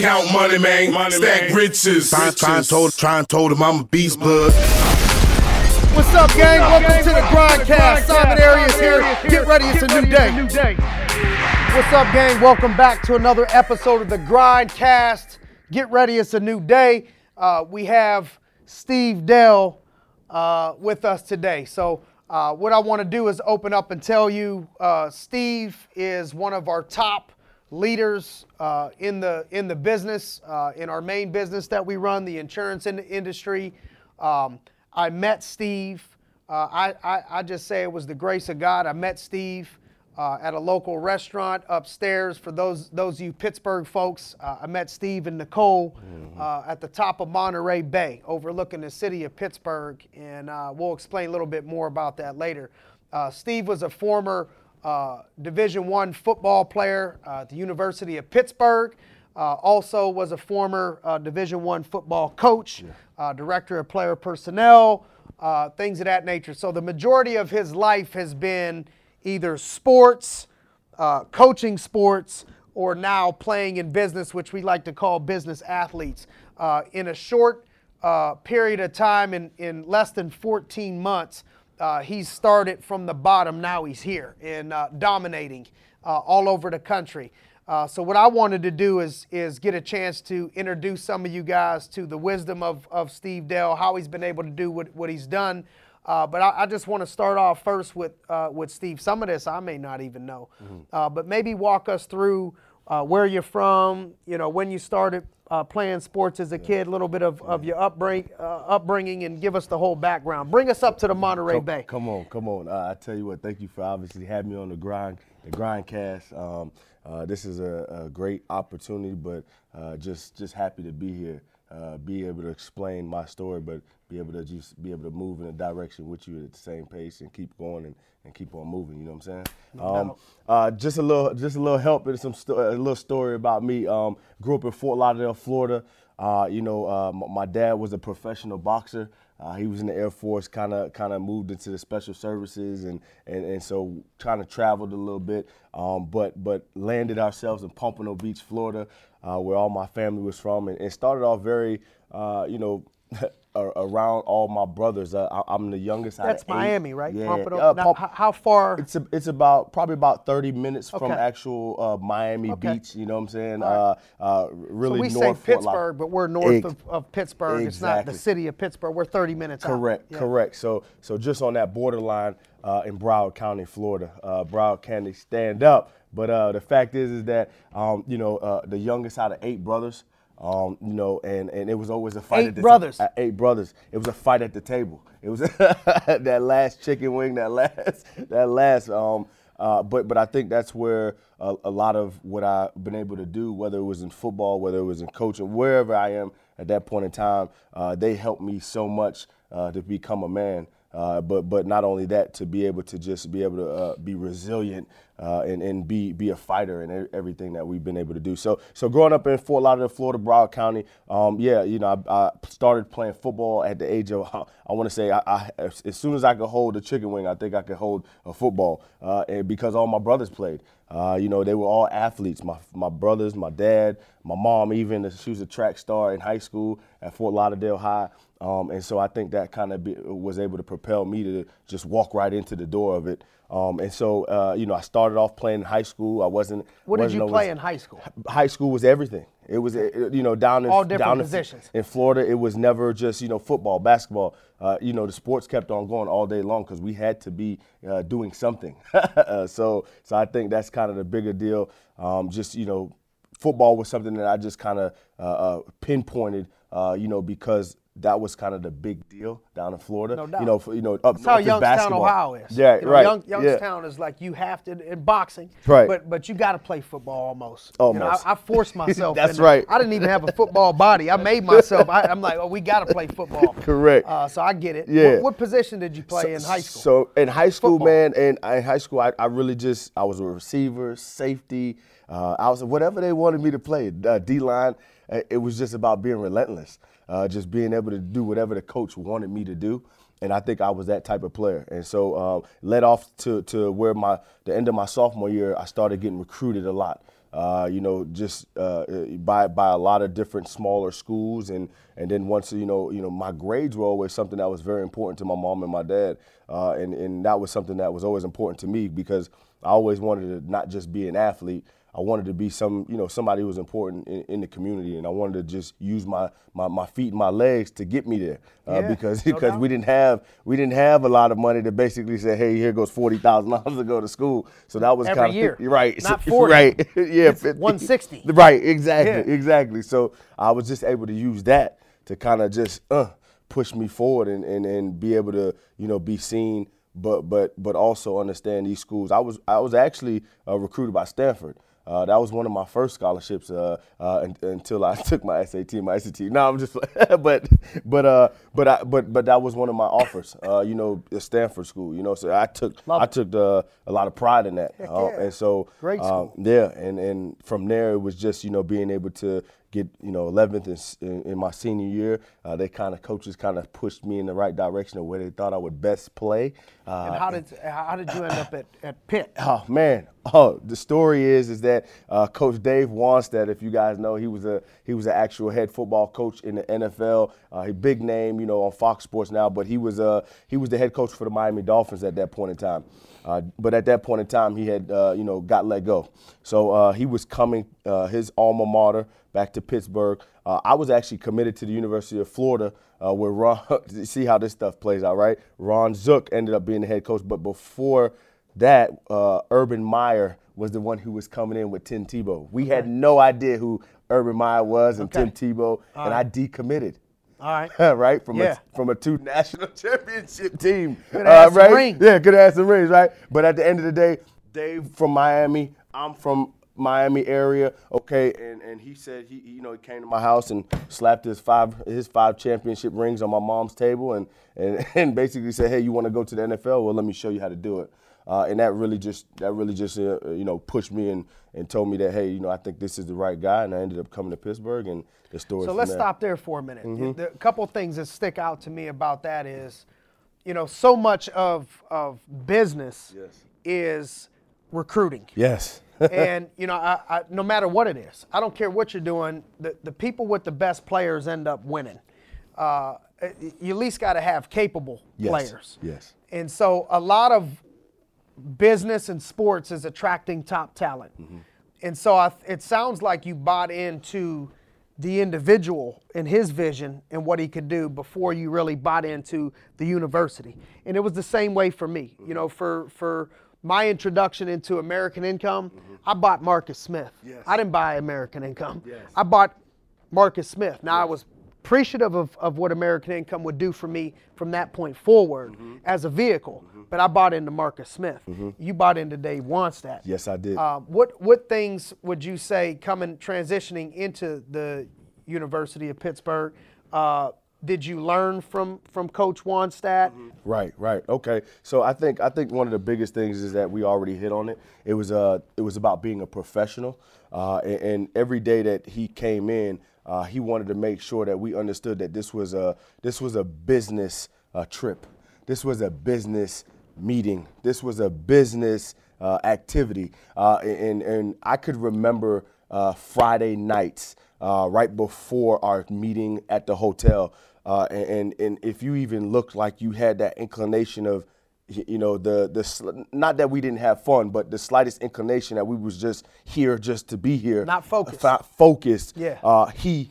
Count money, man. Money, Stack man. riches. Try, try and told, try and told him I'm a beast blood. What's up, gang? Welcome to the Grindcast. Simon Arias here. Get ready, it's a new day. What's up, gang? Welcome back to another episode of the Grindcast. Get ready, it's a new day. Uh, we have Steve Dell uh, with us today. So, uh, what I want to do is open up and tell you, uh, Steve is one of our top leaders uh, in the in the business, uh, in our main business that we run, the insurance in- industry. Um, I met Steve. Uh, I, I, I just say it was the grace of God. I met Steve uh, at a local restaurant upstairs. For those those of you Pittsburgh folks, uh, I met Steve and Nicole uh, at the top of Monterey Bay, overlooking the city of Pittsburgh, and uh, we'll explain a little bit more about that later. Uh, Steve was a former uh, Division One football player uh, at the University of Pittsburgh. Uh, also was a former uh, Division One football coach, uh, director of player personnel, uh, things of that nature. So the majority of his life has been either sports, uh, coaching sports, or now playing in business, which we like to call business athletes. Uh, in a short uh, period of time, in, in less than 14 months, uh, he's started from the bottom. Now he's here and uh, dominating uh, all over the country. Uh, so what I wanted to do is is get a chance to introduce some of you guys to the wisdom of, of Steve Dell, how he's been able to do what, what he's done. Uh, but I, I just want to start off first with uh, with Steve. Some of this I may not even know, uh, but maybe walk us through uh, where you're from. You know, when you started uh, playing sports as a kid, a little bit of, of your upbring, uh, upbringing, and give us the whole background. Bring us up to the Monterey Come, Bay. come on, come on. Uh, I tell you what, thank you for obviously having me on the grind, the grindcast. Um, uh, this is a, a great opportunity, but uh, just just happy to be here, uh, be able to explain my story, but be able to just be able to move in a direction with you at the same pace and keep going and, and keep on moving. You know what I'm saying? Um, uh, just a little, just a little help and some sto- a little story about me. Um, grew up in Fort Lauderdale, Florida. Uh, you know, uh, m- my dad was a professional boxer. Uh, he was in the Air Force, kind of kind of moved into the special services, and, and, and so kind of traveled a little bit, um, but but landed ourselves in Pompano Beach, Florida, uh, where all my family was from, and, and started off very, uh, you know, around all my brothers. Uh, I, I'm the youngest. out That's of eight. Miami, right? Yeah. Pompano. uh, Now, Pomp- how far? it's a, it's about probably about 30 minutes from actual uh, Miami Okay. Beach. You know what I'm saying? Right. Uh, uh, really so we north say Pittsburgh, but we're north of, of Pittsburgh. It's not the city of Pittsburgh. We're 30 minutes. Correct, Yeah. correct. So, so just on that borderline uh, in Broward County, Florida. Uh, Broward County, stand up. But uh, the fact is, is that um, you know uh, the youngest out of eight brothers. Um, you know, and, and it was always a fight. Eight at the brothers. uh, eight brothers. It was a fight at the table. It was that last chicken wing, that last, that last. Um, uh, but but I think that's where a, a lot of what I've been able to do, whether it was in football, whether it was in coaching, wherever I am at that point in time, uh, they helped me so much uh, to become a man. Uh, but but not only that, to be able to just be able to uh, be resilient uh, and and be be a fighter e- everything that we've been able to do. So so growing up in Fort Lauderdale, Florida, Broward County, um, yeah, you know, I, I started playing football at the age of I want to say I, I as soon as I could hold a chicken wing, I think I could hold a football, uh, and because all my brothers played. Uh, you know, they were all athletes. My my brothers, my dad, my mom, even she was a track star in high school at Fort Lauderdale High. Um, and so I think that kind of was able to propel me to just walk right into the door of it. Um, and so, uh, you know, I started off playing in high school. I wasn't. What did wasn't you always- play in high school? High school was everything. It was, you know, down in All different down in- positions. in Florida, it was never just you know football, basketball. Uh, you know, the sports kept on going all day long because we had to be uh, doing something. uh, so, so I think that's kind of the bigger deal. Um, just you know, football was something that I just kind of uh, uh, pinpointed. Uh, you know, because that was kind of the big deal down in Florida. No doubt. You know, for, you know, up That's how north Youngstown, basketball. Ohio is. Yeah, You know, right. Young, yeah. Youngstown is like you have to in boxing. Right. But but you got to play football almost. You know, I, I forced myself. That's right. I didn't even have a football body. I made myself. I, I'm like, oh, we got to play football. Correct. Uh, so I get it. Yeah. What, what position did you play in high school? So in high school, Football. man, and in high school, I, I really just I was a receiver, safety. Uh, I was whatever they wanted me to play. Uh, D line. It was just about being relentless, uh, just being able to do whatever the coach wanted me to do. And I think I was that type of player. And so, um, led off to, to where my the end of my sophomore year, I started getting recruited a lot. Uh, you know, just uh, by by a lot of different smaller schools, and and then once you know, you know, my grades were always something that was very important to my mom and my dad, uh, and and that was something that was always important to me because I always wanted to not just be an athlete. I wanted to be some, you know, somebody who was important in, in, the community, and I wanted to just use my my, my feet and my legs to get me there, uh, Yeah, because no because doubt. we didn't have we didn't have a lot of money to basically say, hey, here goes forty thousand dollars to go to school. So that was Every kind of year. right, Not so- 40. right, yeah, 50. 160. right, exactly, Yeah. exactly. So I was just able to use that to kind of just uh, push me forward and, and and be able to you know be seen but but but also understand these schools. I was I was actually uh, recruited by Stanford. Uh, that was one of my first scholarships uh, uh, un- until I took my SAT, my SAT. No, I'm just, but but uh, but I, but but that was one of my offers. Uh, you know, Stanford school. You know, so I took Love I took the, a lot of pride in that. Uh, yeah. and so Great um, school. yeah, and and from there it was just you know being able to get you know 11th in, in, in my senior year. Uh, they kind of coaches kind of pushed me in the right direction of where they thought I would best play. Uh, And how did how did you end up at, at Pitt? Oh man! Oh, the story is is that uh, Coach Dave Wannstedt, if you guys know, he was a he was an actual head football coach in the NFL. Uh, he big name, you know, on Fox Sports now, but he was uh, he was the head coach for the Miami Dolphins at that point in time. Uh, but at that point in time, he had uh, you know got let go, so uh, he was coming uh, his alma mater back to Pittsburgh. Uh, I was actually committed to the University of Florida, uh, where Ron. see how this stuff plays out, right? Ron Zook ended up being the head coach, but before that, uh, Urban Meyer was the one who was coming in with Tim Tebow. We had no idea who Urban Meyer was and Okay. Tim Tebow, and I decommitted. All right. right from Yeah. a from a two national championship team, Coulda had uh, right? rings. Yeah, could have had some rings, right? But at the end of the day, Dave from Miami, I'm from Miami area, okay, and, and he said he he, you know he came to my house and slapped his five his five championship rings on my mom's table and and, and basically said, hey, you want to go to the NFL? Well, let me show you how to do it. Uh, and that really just that really just uh, you know pushed me and, and told me that hey you know I think this is the right guy and I ended up coming to Pittsburgh and the story. So let's there. stop there for a minute. Mm-hmm. The- a couple things that stick out to me about that is, you know, so much of of business Yes. is recruiting. Yes. and you know, I, I, no matter what it is, I don't care what you're doing. The, the people with the best players end up winning. Uh, you at least got to have capable Yes, players. yes. And so a lot of business and sports is attracting top talent. Mm-hmm. And so I, it sounds like you bought into the individual and his vision and what he could do before you really bought into the university. And it was the same way for me. You know, for for my introduction into American Income, I bought Marcus Smith. Mm-hmm. Yes. I didn't buy American Income. Yes. I bought Marcus Smith. Now I was appreciative of, of what American Income would do for me from that point forward Mm-hmm. as a vehicle. But I bought into Marcus Smith. You bought into Dave Wannstedt. Yes, I did. Uh, what what things would you say coming transitioning into the University of Pittsburgh? Uh, did you learn from from Coach Wannstedt? Right, right. Okay. So I think I think one of the biggest things is that we already hit on it. It was uh it was about being a professional, uh, and, and every day that he came in, uh, he wanted to make sure that we understood that this was a this was a business uh, trip. This was a business meeting. This was a business uh, activity, uh, and and I could remember uh, Friday nights uh, right before our meeting at the hotel. And, and if you even looked like you had that inclination of, you know, the the sl- not that we didn't have fun, but the slightest inclination that we was just here just to be here, Not focused. not focused. Yeah. Uh, he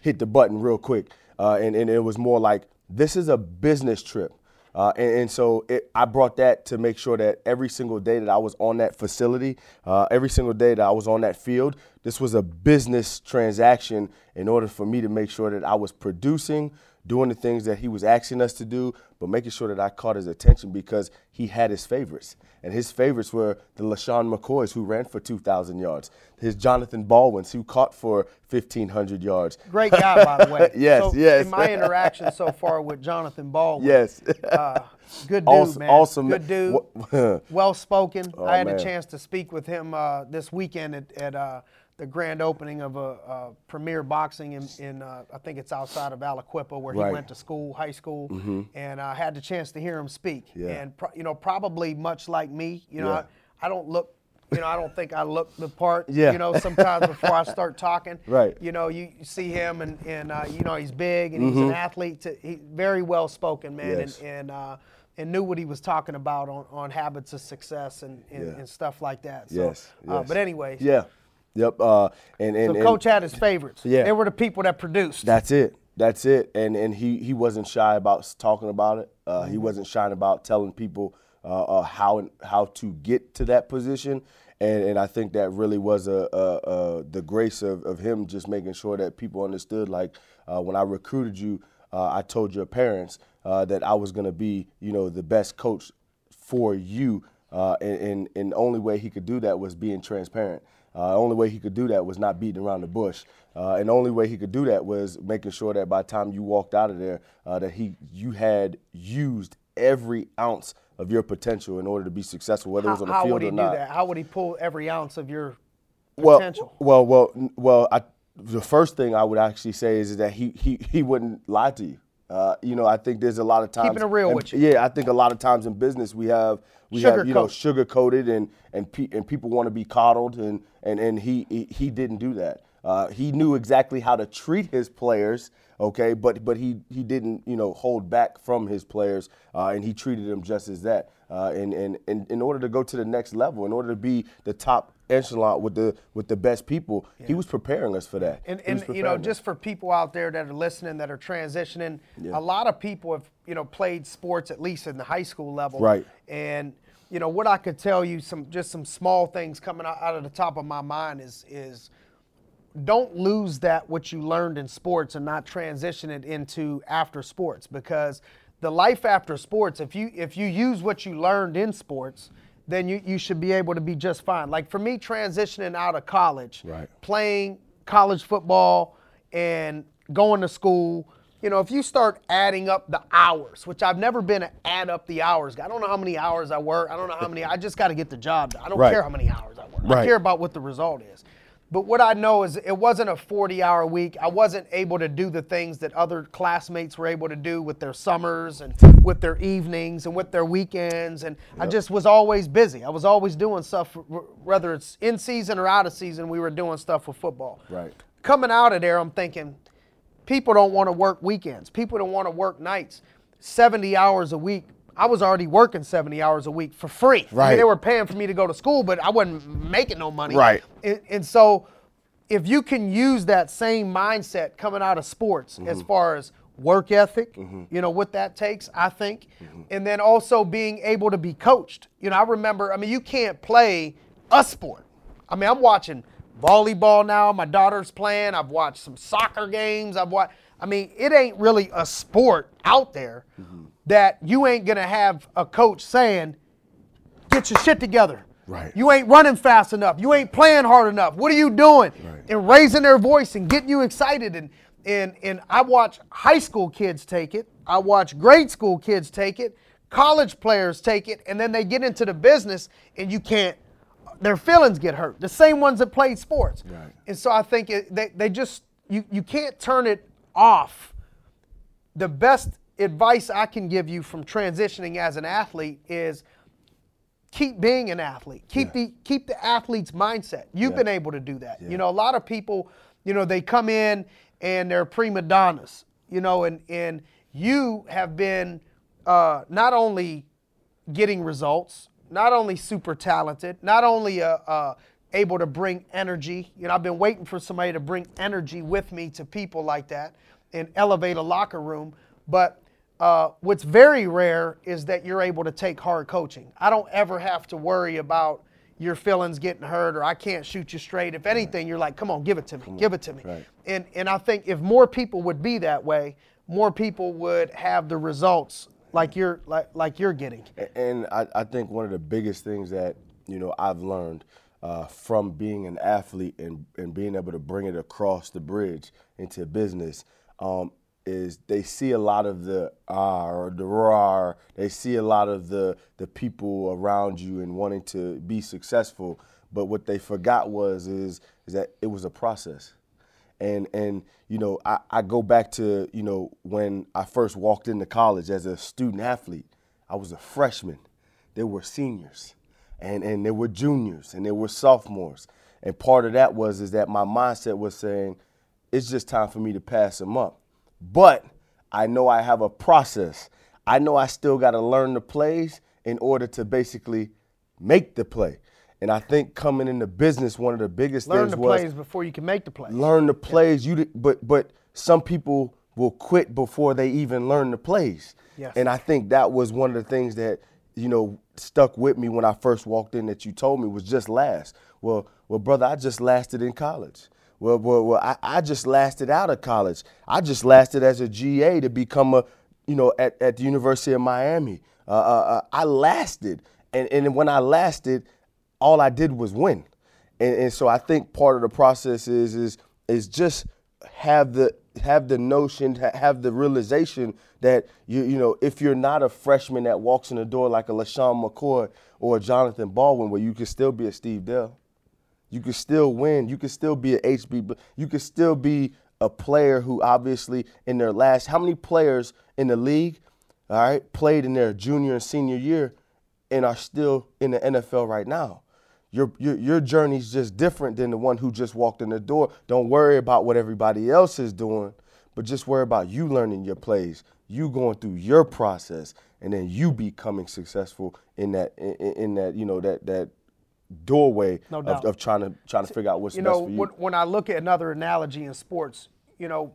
hit the button real quick, uh, and and it was more like this is a business trip. Uh, and, and so it, I brought that to make sure that every single day that I was on that facility, uh, every single day that I was on that field, this was a business transaction in order for me to make sure that I was producing, doing the things that he was asking us to do, but making sure that I caught his attention because he had his favorites. And his favorites were the LeSean McCoys, who ran for 2,000 yards, his Jonathan Baldwins, who caught for 1,500 yards. Great guy, by the way. Yes, So yes. In my interaction so far with Jonathan Baldwin, Yes. uh, good dude, Awesome- man. awesome Good dude. Well spoken. I had Oh, man. a chance to speak with him uh, this weekend at, at uh, the grand opening of a, uh Premier Boxing in, in uh, I think it's outside of Aliquippa where he Right. Mm-hmm. went to school, high school, and I had the chance to hear him speak. Yeah. And pro- you know, probably much like me, you know, Yeah. I, I don't look You know, I don't think I look the part. Yeah. You know, sometimes before I start talking. Right. You know, you you see him and and uh, you know he's big and he's an athlete. To, he very well spoken man Mm-hmm. Yes. and and. Uh, and knew what he was talking about on, on habits of success and, and, Yeah. and stuff like that. So, Yes. Uh, yes. but anyways, Yeah. Yep. Uh, and and, so and coach had his favorites. Yeah. They were the people that produced. That's it. That's it. And and he he wasn't shy about talking about it. Uh, Mm-hmm. He wasn't shy about telling people uh, uh, how how to get to that position. And and I think that really was a, a, a the grace of, of him just making sure that people understood. Like uh, when I recruited you, uh, I told your parents uh, that I was going to be you know the best coach for you. Uh, and, and, and the only way he could do that was being transparent. Uh, the only way he could do that was not beating around the bush. Uh, and the only way he could do that was making sure that by the time you walked out of there, uh, that he you had used every ounce of your potential in order to be successful, whether it was how on the field or not. how would he do that? How would he pull every ounce of your Well, potential? well, well, n- well. I, the first thing I would actually say is that he he he wouldn't lie to you. Uh, you know, I think there's a lot of times Keeping it real and- with you. Yeah, I think a lot of times in business we have we have you know sugar coated and and pe- and people want to be coddled and and and he he, he didn't do that. Uh, he knew exactly how to treat his players, okay, but but he he didn't you know hold back from his players, uh, and he treated them just as that. Uh, and, and and in order to go to the next level, in order to be the top echelon with the with the best people, he was preparing us for that. And, and you know, us. just for people out there that are listening that are transitioning, a lot of people have you know played sports at least in the high school level. Right. And you know what I could tell you some just some small things coming out, out of the top of my mind is is don't lose that what you learned in sports and not transition it into after sports because the life after sports if you if you use what you learned in sports then you, you should be able to be just fine like for me transitioning out of college Right. playing college football and going to school you know if you start adding up the hours which i've never been an add up the hours i don't know how many hours i work i don't know how many i just got to get the job done. i don't Right. care how many hours i work i Right. care about what the result is but what I know is it wasn't a 40 hour week. I wasn't able to do the things that other classmates were able to do with their summers and with their evenings and with their weekends. And I just was always busy. I was always doing stuff, whether it's in season or out of season, we were doing stuff with football. Right. Coming out of there, I'm thinking, people don't want to work weekends. People don't want to work nights. 70 hours a week. I was already working 70 hours a week for free. I mean, Right. they were paying for me to go to school, but I wasn't making no money. Right. And, and so, if you can use that same mindset coming out of sports Mm-hmm. as far as work ethic, you know, what that takes, I think, Mm-hmm. and then also being able to be coached. You know, I remember, I mean, you can't play a sport. I mean, I'm watching volleyball now. My daughter's playing. I've watched some soccer games. I've watched, I mean, it ain't really a sport out there Mm-hmm. That you ain't to have a coach saying, get your shit together. Right. You ain't running fast enough. You ain't playing hard enough. What are you doing? Right. And raising their voice and getting you excited. And and and I watch high school kids take it. I watch grade school kids take it. College players take it, and then they get into the business, and you can't. Their feelings get hurt. The same ones that played sports. Right. And so I think it, they they just you you can't turn it off the best advice I can give you from transitioning as an athlete is keep being an athlete. Keep the keep the athlete's mindset. You've been able to do that. You know, a lot of people, you know, they come in and they're prima donnas, you know, and and you have been uh, not only getting results, not only super talented, not only uh, uh, able to bring energy. You know, I've been waiting for somebody to bring energy with me to people like that and elevate a locker room. But uh, what's very rare is that you're able to take hard coaching. I don't ever have to worry about your feelings getting hurt or I can't shoot you straight. If anything, you're like, come on, give it to me, give it to me. Right. And and I think if more people would be that way, more people would have the results like you're like like you're getting. And I, I think one of the biggest things that you know I've learned uh, from being an athlete and, and being able to bring it across the bridge into business um, is they see a lot of the ah or the raw. They see a lot of the the people around you and wanting to be successful. But what they forgot was is is that it was a process and and you know I, I go back to you know when I first walked into college as a student athlete, I was a freshman. There were seniors, and and there were juniors and there were sophomores, and part of that was is that my mindset was saying, it's just time for me to pass them up, but I know I have a process. I know I still got to learn the plays in order to basically make the play. And I think coming into business, one of the biggest things. Learn things the was plays before you can make the plays. learn the plays. You but but some people will quit before they even learn the plays. Yes. And I think that was one of the things that you know stuck with me when I first walked in. That you told me was just last. Well, well, brother, I just lasted in college. Well, well, well I, I just lasted out of college. I just lasted as a GA to become a, you know, at, at the University of Miami. Uh, uh, uh, I lasted, and and when I lasted, all I did was win. And, and so I think part of the process is is is just have the have the notion, have the realization that you you know if you're not a freshman that walks in the door like a LeSean McCoy or Jonathan Baldwin, where you can still be a Steve Dell, you can still win, you can still be a HB, you can still be a player who obviously in their last how many players in the league, all right, played in their junior and senior year and are still in the NFL right now. Your, your, your journey's just different than the one who just walked in the door. Don't worry about what everybody else is doing, but just worry about you learning your plays, you going through your process, and then you becoming successful in that in, in that you know that that doorway No of, of trying to trying to figure out what's you best know, for you. when, when I look at another analogy in sports, you know,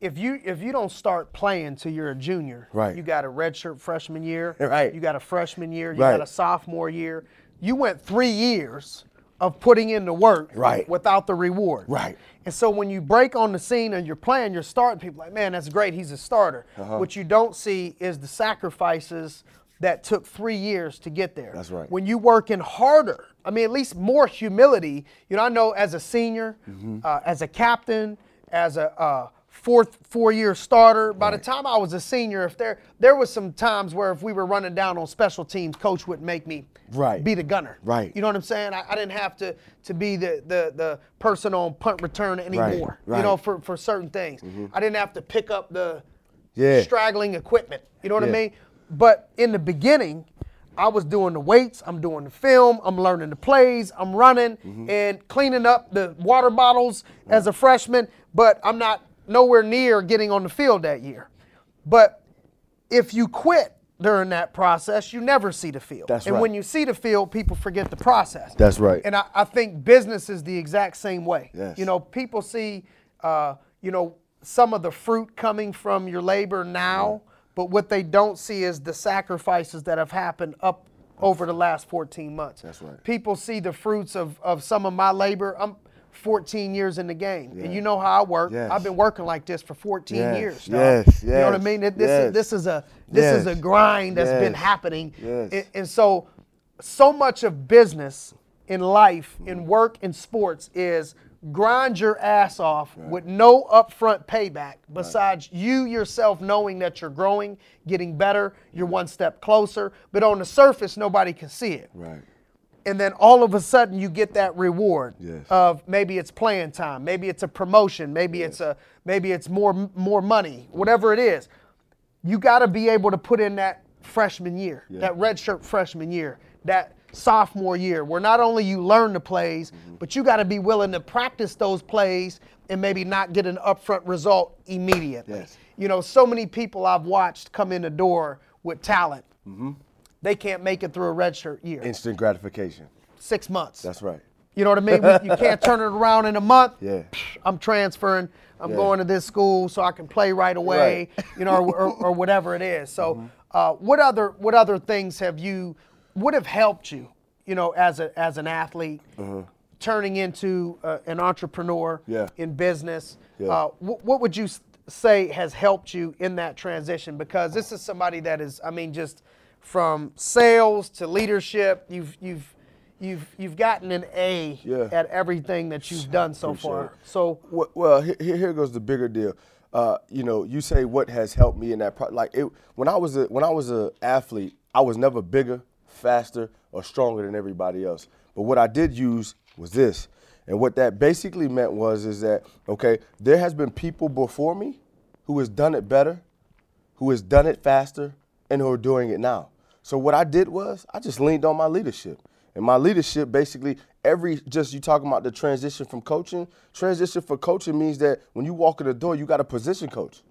if you if you don't start playing till you're a junior, Right. You got a redshirt freshman year, Right. You got a freshman year, you Right. got a sophomore year. You went three years of putting in the work, Right. without the reward, Right. And so when you break on the scene and you're playing, you're starting. People like, man, that's great. He's a starter. Uh-huh. What you don't see is the sacrifices that took three years to get there. That's right. When you working harder, I mean, at least more humility. You know, I know as a senior, Mm-hmm. uh, as a captain, as a uh, fourth four-year starter. By the time I was a senior, if there there was some times where if we were running down on special teams, coach would make me Right. be the gunner. Right. You know what I'm saying? I, I didn't have to to be the the the person on punt return anymore. You right. know, for for certain things, I didn't have to pick up the Yeah. straggling equipment. You know what I mean? But in the beginning, I was doing the weights, I'm doing the film, I'm learning the plays, I'm running Mm-hmm. and cleaning up the water bottles as a freshman, but I'm not nowhere near getting on the field that year. But if you quit during that process, you never see the field. That's and right. when you see the field, people forget the process. That's right. And I, I think business is the exact same way. Yes. You know, people see, uh, you know, some of the fruit coming from your labor now, but what they don't see is the sacrifices that have happened up over the last 14 months. That's right. People see the fruits of, of some of my labor. I'm 14 years in the game, and you know how I work. Yes. I've been working like this for 14 Yes, years. dog. yes, You know what I mean? This yes. is this is a this is a grind that's been happening, yes. and, and so so much of business in life, in work, in sports is grind your ass off with no upfront payback besides you yourself knowing that you're growing, getting better, you're one step closer, but on the surface nobody can see it. right. And then all of a sudden you get that reward Yes. of maybe it's playing time, maybe it's a promotion, maybe it's a maybe it's more more money, whatever it is. You got to be able to put in that freshman year, that redshirt freshman year, that sophomore year, where not only you learn the plays, Mm-hmm. but you got to be willing to practice those plays and maybe not get an upfront result immediately. Yes. You know, so many people I've watched come in the door with talent. Mm-hmm. They can't make it through a redshirt year, Instant gratification. six months. That's right. You know what I mean? You can't turn it around in a month. Yeah. I'm transferring. I'm Yeah. going to this school so I can play right away. You know, or, or, or whatever it is. So, Mm-hmm. uh, what other what other things have you would have helped you? You know, as a as an athlete, turning into uh, an entrepreneur. Yeah. in business. Yeah. Uh, wh- what would you say has helped you in that transition? Because this is somebody that is, I mean, just from sales to leadership, you've you've you've you've gotten an A Yeah. at everything that you've done so Appreciate far. it. So Well, well here, goes the bigger deal. Uh, you know, you say what has helped me in that. Pro- like it, when I was a when I was a athlete, I was never bigger, faster, or stronger than everybody else. But what I did use was this, and what that basically meant was is that okay, there has been people before me who has done it better, who has done it faster, and who are doing it now. So what I did was I just leaned on my leadership. And my leadership basically every just you talking about the transition from coaching. Transition for coaching means that when you walk in the door, you got a position coach.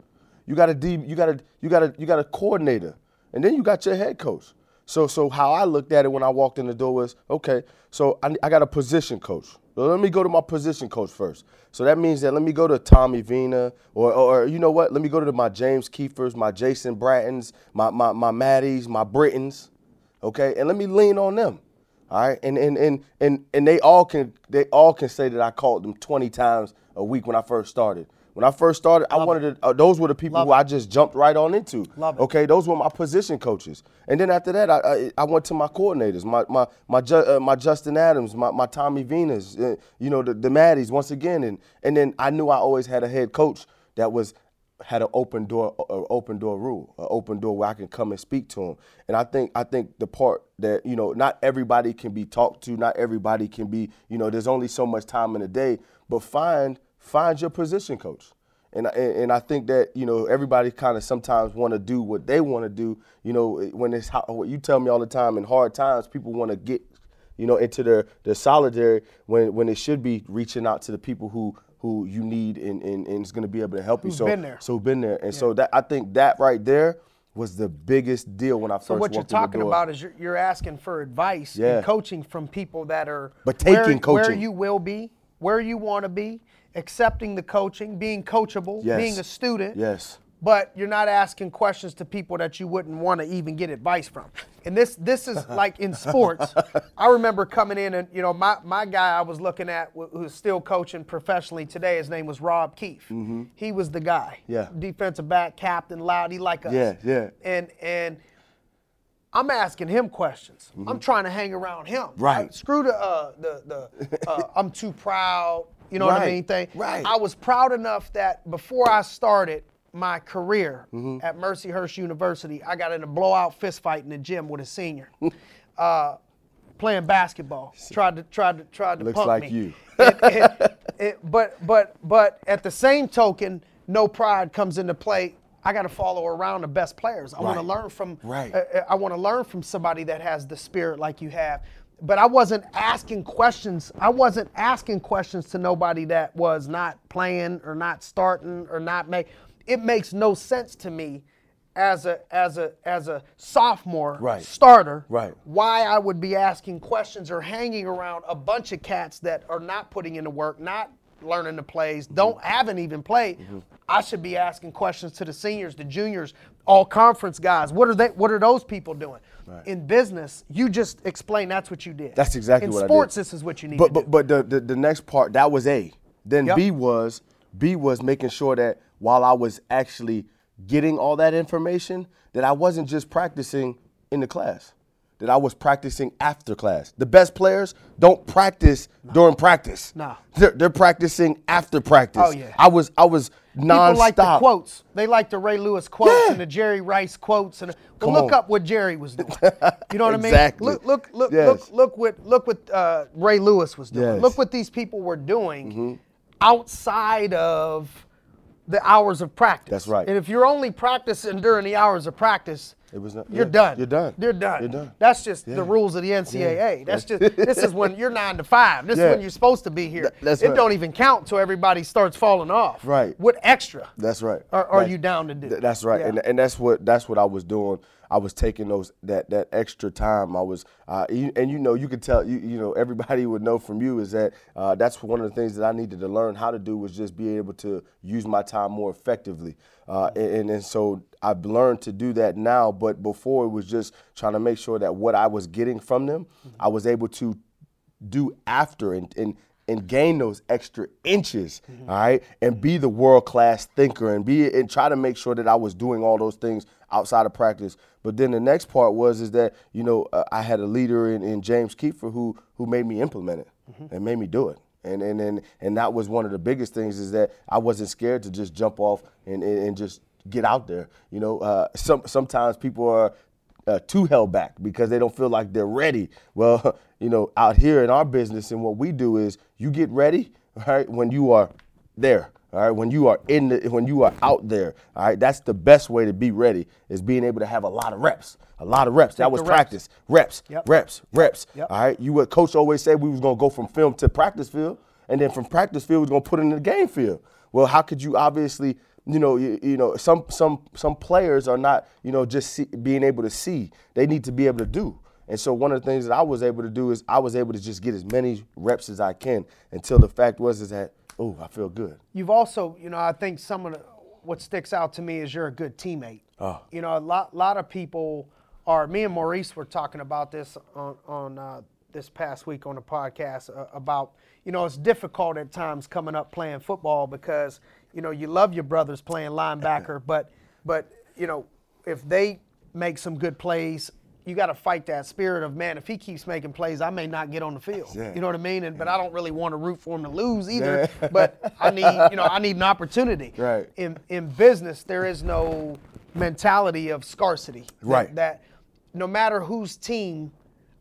You got a D, you got a you got a you got a coordinator, and then you got your head coach. So so how I looked at it when I walked in the door was okay. So I, I got a position coach. So let me go to my position coach first. So that means that let me go to Tommy Vina or, or you know what? Let me go to my James Kiefers, my Jason Brattons, my my my Maddies, my Brittons, okay? And let me lean on them. All right, and and and and and they all can they all can say that I called them 20 times a week when I first started. When I first started, Love I wanted to. Uh, those were the people Love who it. I just jumped right on into. Love it. Okay, those were my position coaches, and then after that, I I, I went to my coordinators, my my my, uh, my Justin Adams, my, my Tommy Venus, uh, you know the the Maddies once again, and and then I knew I always had a head coach that was had an open door, an open door rule, an open door where I can come and speak to them. And I think, I think the part that you know, not everybody can be talked to, not everybody can be, you know, there's only so much time in a day. But find, find your position coach. And, and, and I think that you know everybody kind of sometimes want to do what they want to do. You know when it's how, what you tell me all the time in hard times, people want to get you know into their their solitary when when it should be reaching out to the people who who you need and, and, and is going to be able to help Who's you. So been there. so been there, and yeah. so that I think that right there was the biggest deal when I first. So what you're talking about is you're, you're, asking for advice yeah. and coaching from people that are but taking where, coaching where you will be, where you want to be, accepting the coaching, being coachable, yes. being a student. Yes but you're not asking questions to people that you wouldn't want to even get advice from. And this this is like in sports. I remember coming in and you know my, my guy I was looking at who's still coaching professionally today. His name was Rob Keefe. Mm-hmm. He was the guy. Yeah. Defensive back, captain, loud. He like us. Yeah, yeah. And and I'm asking him questions. Mm-hmm. I'm trying to hang around him. Right. screw the uh, the the uh, I'm too proud. You know right. what I mean? Thing. Right. I was proud enough that before I started my career mm-hmm. at Mercyhurst University, I got in a blowout fist fight in the gym with a senior. uh, playing basketball, tried to tried to tried to Looks punk like me. you. it, it, it, but but but at the same token, no pride comes into play. I got to follow around the best players. I right. want to learn from. Right. Uh, I want to learn from somebody that has the spirit like you have. But I wasn't asking questions. I wasn't asking questions to nobody that was not playing or not starting or not make it makes no sense to me as a as a as a sophomore right. starter right. why I would be asking questions or hanging around a bunch of cats that are not putting in the work, not learning the plays, don't mm-hmm. haven't even played. Mm-hmm. I should be asking questions to the seniors, the juniors, all conference guys. What are they what are those people doing? Right. In business, you just explain that's what you did. That's exactly in what I did. In sports, this is what you need but, But but the, the the next part, that was A. Then yep. B was B was making sure that while I was actually getting all that information, that I wasn't just practicing in the class, that I was practicing after class. The best players don't practice no. during practice. No. They're, they're, practicing after practice. Oh, yeah. I was, I was nonstop. People like the quotes. They like the Ray Lewis quotes yeah. and the Jerry Rice quotes. And well, look on. up what Jerry was doing. You know what exactly. I mean? Look, look, look, yes. look, look what, look what uh, Ray Lewis was doing. Yes. Look what these people were doing mm-hmm. outside of the hours of practice. That's right. And if you're only practicing during the hours of practice, it was not, you're yeah, done. You're done. You're done. You're done. That's just yeah. the rules of the NCAA. Yeah. That's just this is when you're nine to five. This is when you're supposed to be here. that's it right. don't even count until everybody starts falling off. Right. What extra? That's right. Are, are you down to do? That's right. And and that's what that's what I was doing. I was taking those that that extra time. I was, uh, and you know, you could tell you you know everybody would know from you is that uh, that's one of the things that I needed to learn how to do was just be able to use my time more effectively. Uh, and, and so I've learned to do that now. But before it was just trying to make sure that what I was getting from them, mm-hmm. I was able to do after and, and and gain those extra inches, mm-hmm. all right, and be the world class thinker and be and try to make sure that I was doing all those things outside of practice. But then the next part was is that you know uh, I had a leader in, in James Kiefer who who made me implement it mm-hmm. and made me do it. And, and and and that was one of the biggest things is that I wasn't scared to just jump off and, and, and just get out there. You know, uh, some sometimes people are uh, too held back because they don't feel like they're ready. Well, you know, out here in our business and what we do is you get ready, right, when you are there. All right, when you are in the, when you are out there, all right, that's the best way to be ready is being able to have a lot of reps, a lot of reps. that was reps. practice, reps, Yep. reps, reps. Yep. All right, you what coach always said we was gonna go from film to practice field, and then from practice field we was gonna put it in the game field. Well, how could you obviously, you know, you, you know, some some some players are not, you know, just see, being able to see. They need to be able to do. And so one of the things that I was able to do is I was able to just get as many reps as I can until the fact was is that, oh, I feel good. You've also, you know, I think some of the, what sticks out to me is you're a good teammate. Oh. You know, a lot, lot of people are. Me and Maurice were talking about this on on uh, this past week on the podcast uh, about, you know, it's difficult at times coming up playing football because you know you love your brothers playing linebacker, but but you know if they make some good plays. You got to fight that spirit of man. If he keeps making plays, I may not get on the field. Yeah. You know what I mean? And but I don't really want to root for him to lose either. But I need, you know, I need an opportunity. Right. In in business, there is no mentality of scarcity. That- Right. That, no matter whose team,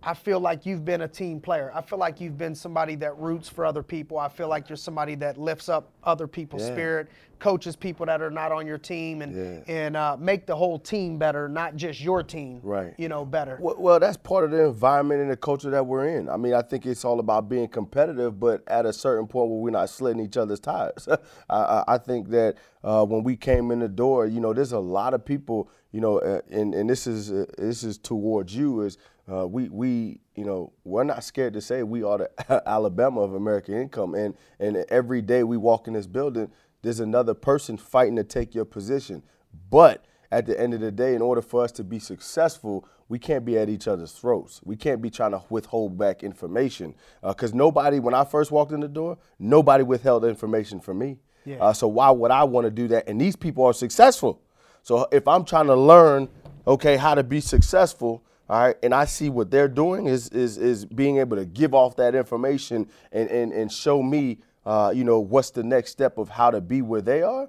I feel like you've been a team player. I feel like you've been somebody that roots for other people. I feel like you're somebody that lifts up other people's Yeah. spirit, coaches people that are not on your team, and Yeah. and uh, make the whole team better, not just your team. Right. You know, better. Well, well, that's part of the environment and the culture that we're in. I mean, I think it's all about being competitive, but at a certain point where we're not slitting each other's tires. I, I, think that uh, when we came in the door, you know, there's a lot of people, you know, uh, and and this is uh, this is towards you is uh, we we you know we're not scared to say we are the Alabama of American income, and and every day we walk in this building, there's another person fighting to take your position, but at the end of the day, in order for us to be successful, we can't be at each other's throats. We can't be trying to withhold back information. Because nobody, when I first walked in the door, nobody withheld information from me. Yeah. Uh, so why would I want to do that? And these people are successful. So if I'm trying to learn, okay, how to be successful, all right, and I see what they're doing is is is being able to give off that information and and, and show me, uh, you know, what's the next step of how to be where they are.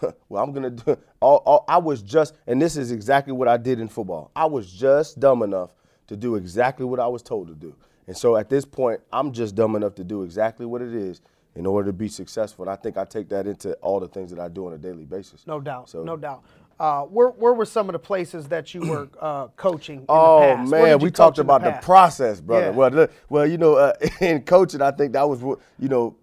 well, I'm gonna do. All, all, I was just, and this is exactly what I did in football. I was just dumb enough to do exactly what I was told to do. And so at this point, I'm just dumb enough to do exactly what it is in order to be successful. And I think I take that into all the things that I do on a daily basis. No doubt. So- no doubt. Uh, where, where were some of the places that you were uh, coaching in Oh the past? Man, we talked about the, past? process, brother. Yeah. Well, the- well, you know, uh, in coaching, I think that was what you know.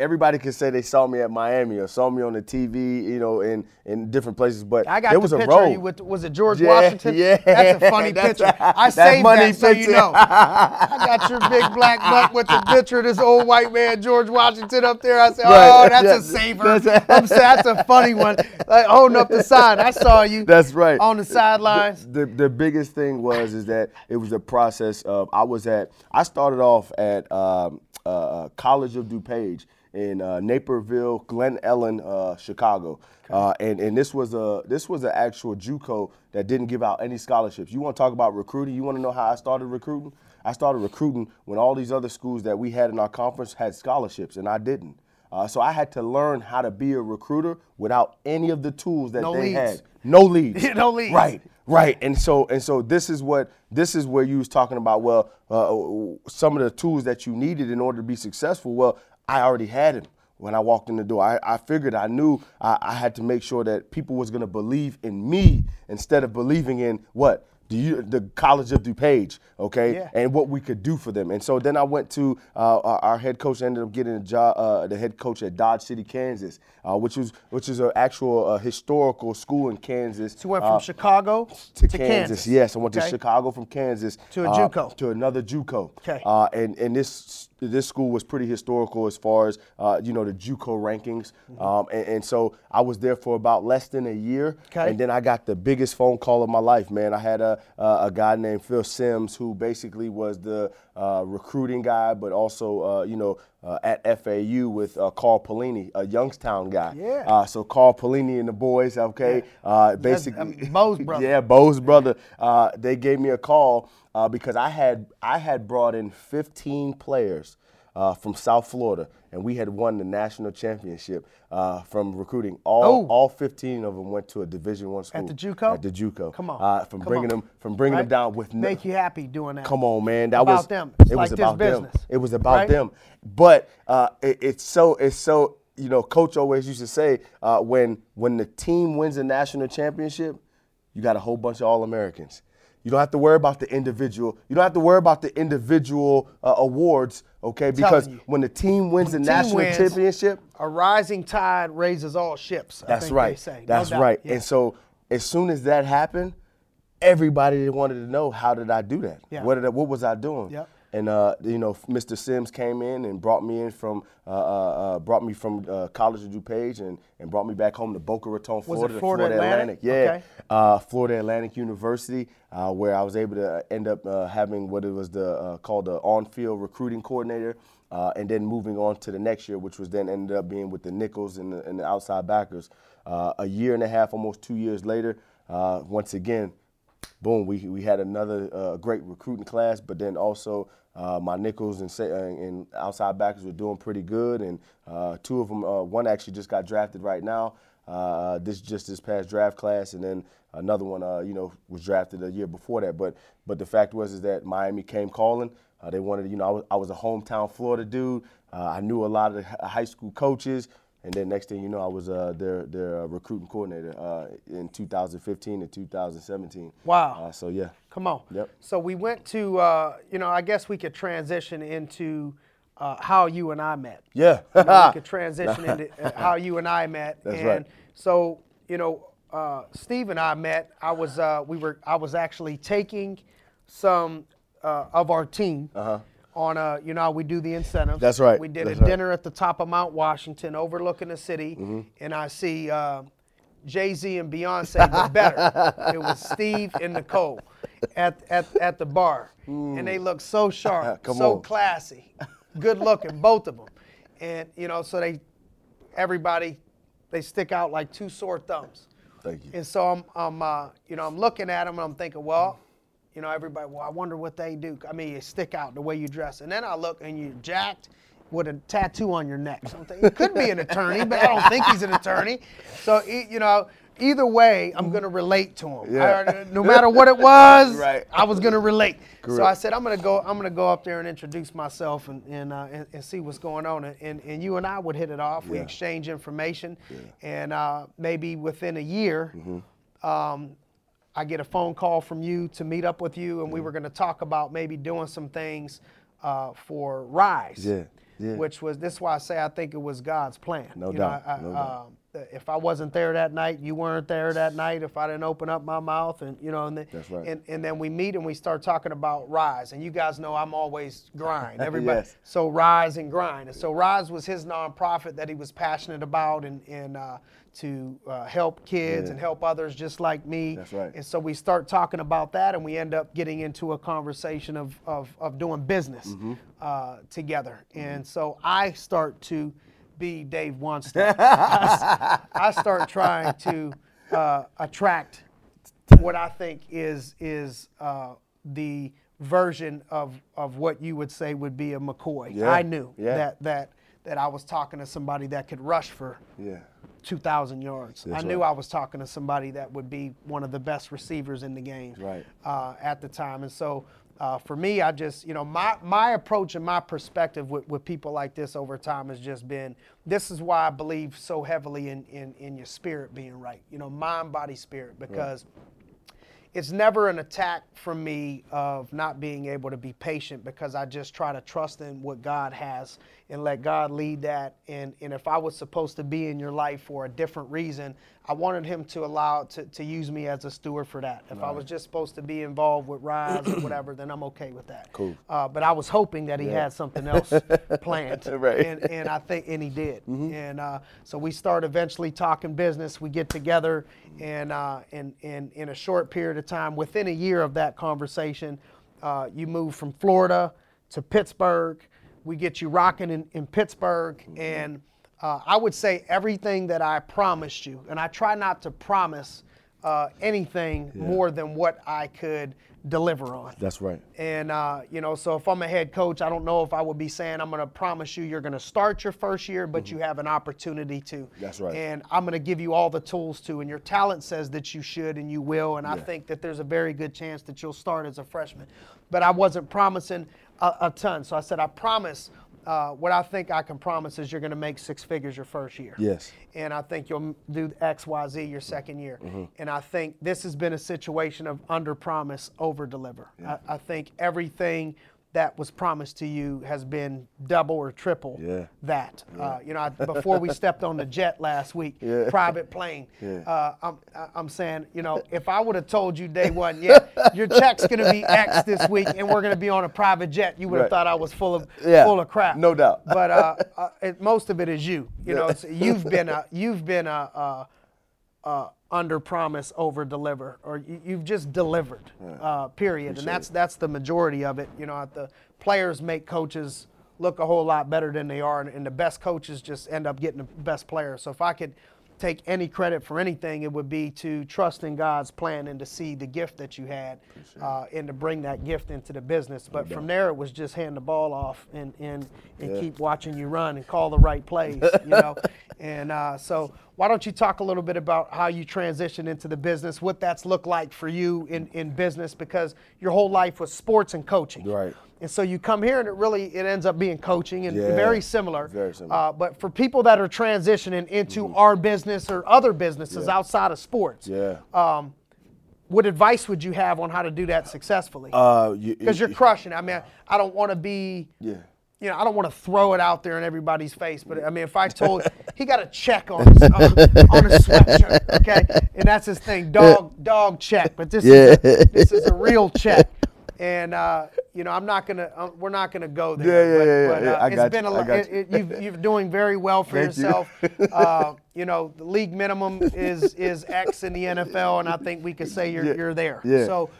Everybody can say they saw me at Miami or saw me on the TV, you know, in, in different places, but I got there was a picture road. with was it George Yeah, Washington? yeah. That's a funny That's picture. a- I saved money that so you know. I got your big black butt with the picture of this old white man George Washington up there. I said, Right, "Oh, that's yeah, a saver." that's- I'm saying that's a funny one. Like holding up the sign. I saw you. That's right. On the sidelines. The, the biggest thing was is that it was a process of I was at I started off at um, uh, College of DuPage in uh, Naperville, Glen Ellyn, uh, Chicago, uh, and and this was a this was an actual JUCO that didn't give out any scholarships. You want to talk about recruiting? You want to know how I started recruiting? I started recruiting when all these other schools that we had in our conference had scholarships, and I didn't. Uh, so I had to learn how to be a recruiter without any of the tools that No they leads. had. No leads. No leads. Right. Right, and so and so this is what this is where you was talking about. Well, uh, some of the tools that you needed in order to be successful. Well, I already had him when I walked in the door. I, I figured I knew I, I had to make sure that people was going to believe in me instead of believing in what the the College of DuPage, okay, Yeah. and what we could do for them. And so then I went to uh, our, our head coach. Ended up getting a job, uh, the head coach at Dodge City, Kansas, uh, which was which is an actual uh, historical school in Kansas. So you went from uh, Chicago to, Kansas. Yes, I went Okay. to Chicago from Kansas To a uh, JUCO. to another JUCO. Okay. Uh, and and this this school was pretty historical as far as uh, you know the JUCO rankings. Um, and, and so I was there for about less than a year. Okay. And then I got the biggest phone call of my life, man. I had a a, a guy named Phil Sims who basically was the uh, recruiting guy, but also uh, you know. Uh, at FAU with uh, Carl Pelini, a Youngstown guy. Yeah. Uh, so Carl Pelini and the boys, okay. Uh, basically, um, Bo's brother. yeah, Bo's brother. Uh, they gave me a call uh, because I had I had brought in 15 players uh, from South Florida, and we had won the national championship uh, from recruiting. All Oh. all 15 of them went to a Division One school at the JUCO? At the JUCO. Come on. Uh, from Come bringing on. them from bringing Right? them down with no, Make you happy doing that. Come on, man. That About was them. It's It like was this about business, them. It was about right? them. But uh, it, it's so it's so you know, coach always used to say uh, when when the team wins a national championship, you got a whole bunch of All Americans. You don't have to worry about the individual. You don't have to worry about the individual uh, awards, okay? Because you. when the team wins the team national wins, championship, A rising tide raises all ships. I that's think right. They say. That's doubt. right. Yeah. And so as soon as that happened, everybody wanted to know how did I do that? Yeah. What did I, what was I doing? Yep. And uh, you know, Mr. Sims came in and brought me in from uh, uh, uh, brought me from uh, College of DuPage and, and brought me back home to Boca Raton, Florida. to Florida Atlantic? Yeah, Okay. uh, Florida Atlantic University, uh, where I was able to end up uh, having what it was the uh, called the on-field recruiting coordinator, uh, and then moving on to the next year, which was then ended up being with the nickels and the, and the outside backers. Uh, a year and a half, almost two years later, uh, once again, boom, we, we had another uh, great recruiting class, but then also uh, my nickels and, uh, and outside backers were doing pretty good, and uh, two of them, uh, one actually just got drafted right now. Uh, this just this past draft class, and then another one, you know, was drafted a year before that. But but the fact was is that Miami came calling. They wanted, you know, I was, I was a hometown Florida dude. I knew a lot of the high school coaches. And then next thing you know, I was uh, their their uh, recruiting coordinator uh, in 2015 and 2017. Wow. Uh, so yeah. Come on. Yep. So we went to, uh, you know, I guess we could transition into uh, how you and I met. Yeah. You know, we could transition into uh, how you and I met. That's and right. So, you know, uh, Steve and I met. I was, uh, we were, I was actually taking some uh, of our team on a, you know, how we do the incentives. That's right. We did That's a right. dinner at the top of Mount Washington, overlooking the city, Mm-hmm. and I see. Uh, Jay Z and Beyonce, but better. it was Steve and Nicole at, at, at the bar. And they looked so sharp, so on. classy, good looking, both of them. And, you know, so they, everybody, they stick out like two sore thumbs. Thank you. And so I'm, I'm uh, you know, I'm looking at them and I'm thinking, well, you know, everybody, well, I wonder what they do. I mean, you stick out the way you dress. And then I look and you're jacked with a tattoo on your neck. So it could be an attorney, but I don't think he's an attorney. So, you know, either way, I'm going to relate to him. Yeah. I- no matter what it was, Right. I was going to relate. Correct. So I said, I'm going to go, I'm going to go up there and introduce myself and, and, uh, and, and see what's going on. And, and you and I would hit it off. We exchange information. yeah. And uh, maybe within a year, Mm-hmm. um, I get a phone call from you to meet up with you, and we were going to talk about maybe doing some things uh, for Rise. Yeah, yeah. Which was this is why I say I think it was God's plan. No You doubt, Know, I, no doubt. um, if I wasn't there that night, you weren't there that night. If I didn't open up my mouth, and you know, and, the, That's right. and and then we meet and we start talking about Rise, and you guys know I'm always grind. Everybody, Yes. so Rise and Grind. And so Rise was his nonprofit that he was passionate about and, and uh, to uh, help kids Yeah. and help others just like me. That's right. And so we start talking about that and we end up getting into a conversation of, of, of doing business Mm-hmm. uh, together. And so I start to be Dave Wannstedt. I, start trying to uh, attract what I think is is uh, the version of of what you would say would be a McCoy. Yeah, I knew yeah. that that that I was talking to somebody that could rush for Yeah. 2,000 yards. That's I knew right. I was talking to somebody that would be one of the best receivers in the game Right. uh, at the time. And so uh, for me, I just, you know, my, my approach and my perspective with, with people like this over time has just been this is why I believe so heavily in, in, in your spirit being right, you know, mind, body, spirit, because it's never an attack from me of not being able to be patient because I just try to trust in what God has and let God lead that. And, and if I was supposed to be in your life for a different reason, I wanted Him to allow to, to use me as a steward for that. If I was just supposed to be involved with Rise or whatever, then I'm okay with that. Cool. Uh, but I was hoping that He had something else planned. Right. And, and I think, and He did. And uh, so we start eventually talking business. We get together, and uh, and and in a short period of time, within a year of that conversation, uh, you move from Florida to Pittsburgh. We get you rocking in, in Pittsburgh, and uh, I would say everything that I promised you, and I try not to promise uh, anything more than what I could deliver on. That's right. And uh, you know, so if I'm a head coach, I don't know if I would be saying I'm going to promise you you're going to start your first year, but you have an opportunity to. Mm-hmm. That's right. And I'm going to give you all the tools to, and your talent says that you should and you will. And I think that there's a very good chance that you'll start as a freshman. But I wasn't promising a, a ton, so I said I promise. uh, what I think I can promise is you're going to make six figures your first year. Yes. And I think you'll do X, Y, Z your second year. Mm-hmm. And I think this has been a situation of under promise, over deliver. I, I think everything that was promised to you has been double or triple Yeah. that. Uh, you know, I, before we stepped on the jet last week, Yeah. private plane. Yeah. Uh, I'm, I'm saying, you know, if I would have told you day one, yeah, your check's going to be X this week, and we're going to be on a private jet, you would have Right. thought I was full of Yeah, full of crap. no doubt. But uh, uh, it, most of it is you. You know, it's, you've been a you've been a. a uh, under promise, over deliver, or you, you've just delivered. Uh, period, and that's that's the majority of it. You know, the players make coaches look a whole lot better than they are, and, and the best coaches just end up getting the best players. So if I could take any credit for anything, it would be to trust in God's plan and to see the gift that you had, uh, and to bring that gift into the business. But from there, it was just hand the ball off and and, and keep watching you run and call the right plays. You know, and uh, so why don't you talk a little bit about how you transitioned into the business, what that's looked like for you in, in business, because your whole life was sports and coaching. Right. And so you come here and it really it ends up being coaching and Yeah, very similar. very similar. Mm-hmm. Uh, but for people that are transitioning into our business or other businesses Yeah. outside of sports, Yeah. Um, what advice would you have on how to do that successfully? Uh, you- Because you're crushing. I mean, I don't want to be. Yeah. You know, I don't want to throw it out there in everybody's face, but I mean, if I told he got a check on his, on, on his sweatshirt, okay, and that's his thing, dog dog check, but this is a, this is a real check, and uh, you know, I'm not gonna, uh, we're not gonna go there. Yeah, yeah, but, yeah, but, yeah, uh, I it's been you, a I lot. got It, you. it, you've, you're doing very well for Thank you. yourself. uh, you know, the league minimum is is X in the NFL, and I think we could say you're Yeah, you're there. yeah. So,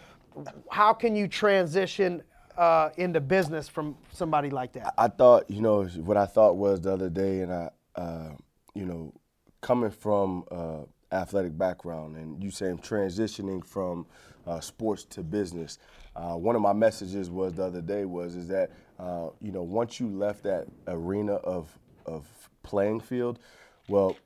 how can you transition uh, into business from somebody like that? I thought, you know, what I thought was the other day, and I, uh, you know, coming from uh, athletic background, and you saying transitioning from uh, sports to business. Uh, one of my messages was the other day was is that uh, you know once you left that arena of of playing field, well,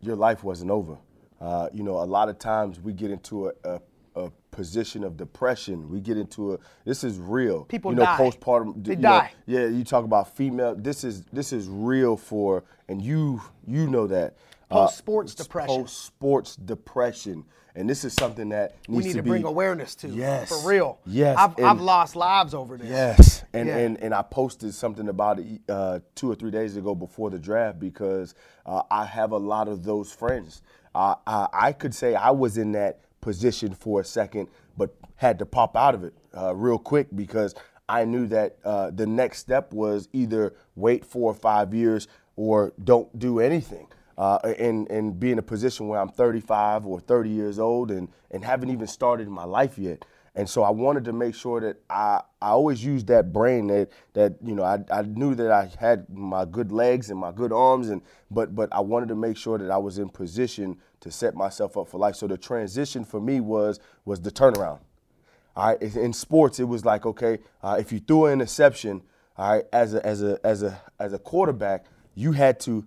your life wasn't over. Uh, you know, a lot of times we get into a, a, a position of depression. We get into a. This is real. People you know, die. postpartum. They you know, die. yeah, you talk about female. This is this is real for, and you you know that. Post-sports depression. Post sports depression, and this is something that needs we need to, be, bring awareness to. Yes. For real. Yes, I've, and- I've lost lives over this. Yes, and, Yeah. and and I posted something about it uh, two or three days ago before the draft because uh, I have a lot of those friends. Uh, I, I could say I was in that position for a second, but had to pop out of it uh, real quick because I knew that uh, the next step was either wait four or five years or don't do anything uh, and and be in a position where I'm 35 or 30 years old and and haven't even started my life yet. And so I wanted to make sure that I, I always used that brain that that you know I, I knew that I had my good legs and my good arms and but but I wanted to make sure that I was in position to set myself up for life. So the transition for me was was the turnaround. All right, in sports, it was like okay, uh, if you threw an interception, all right, as a as a as a as a quarterback, you had to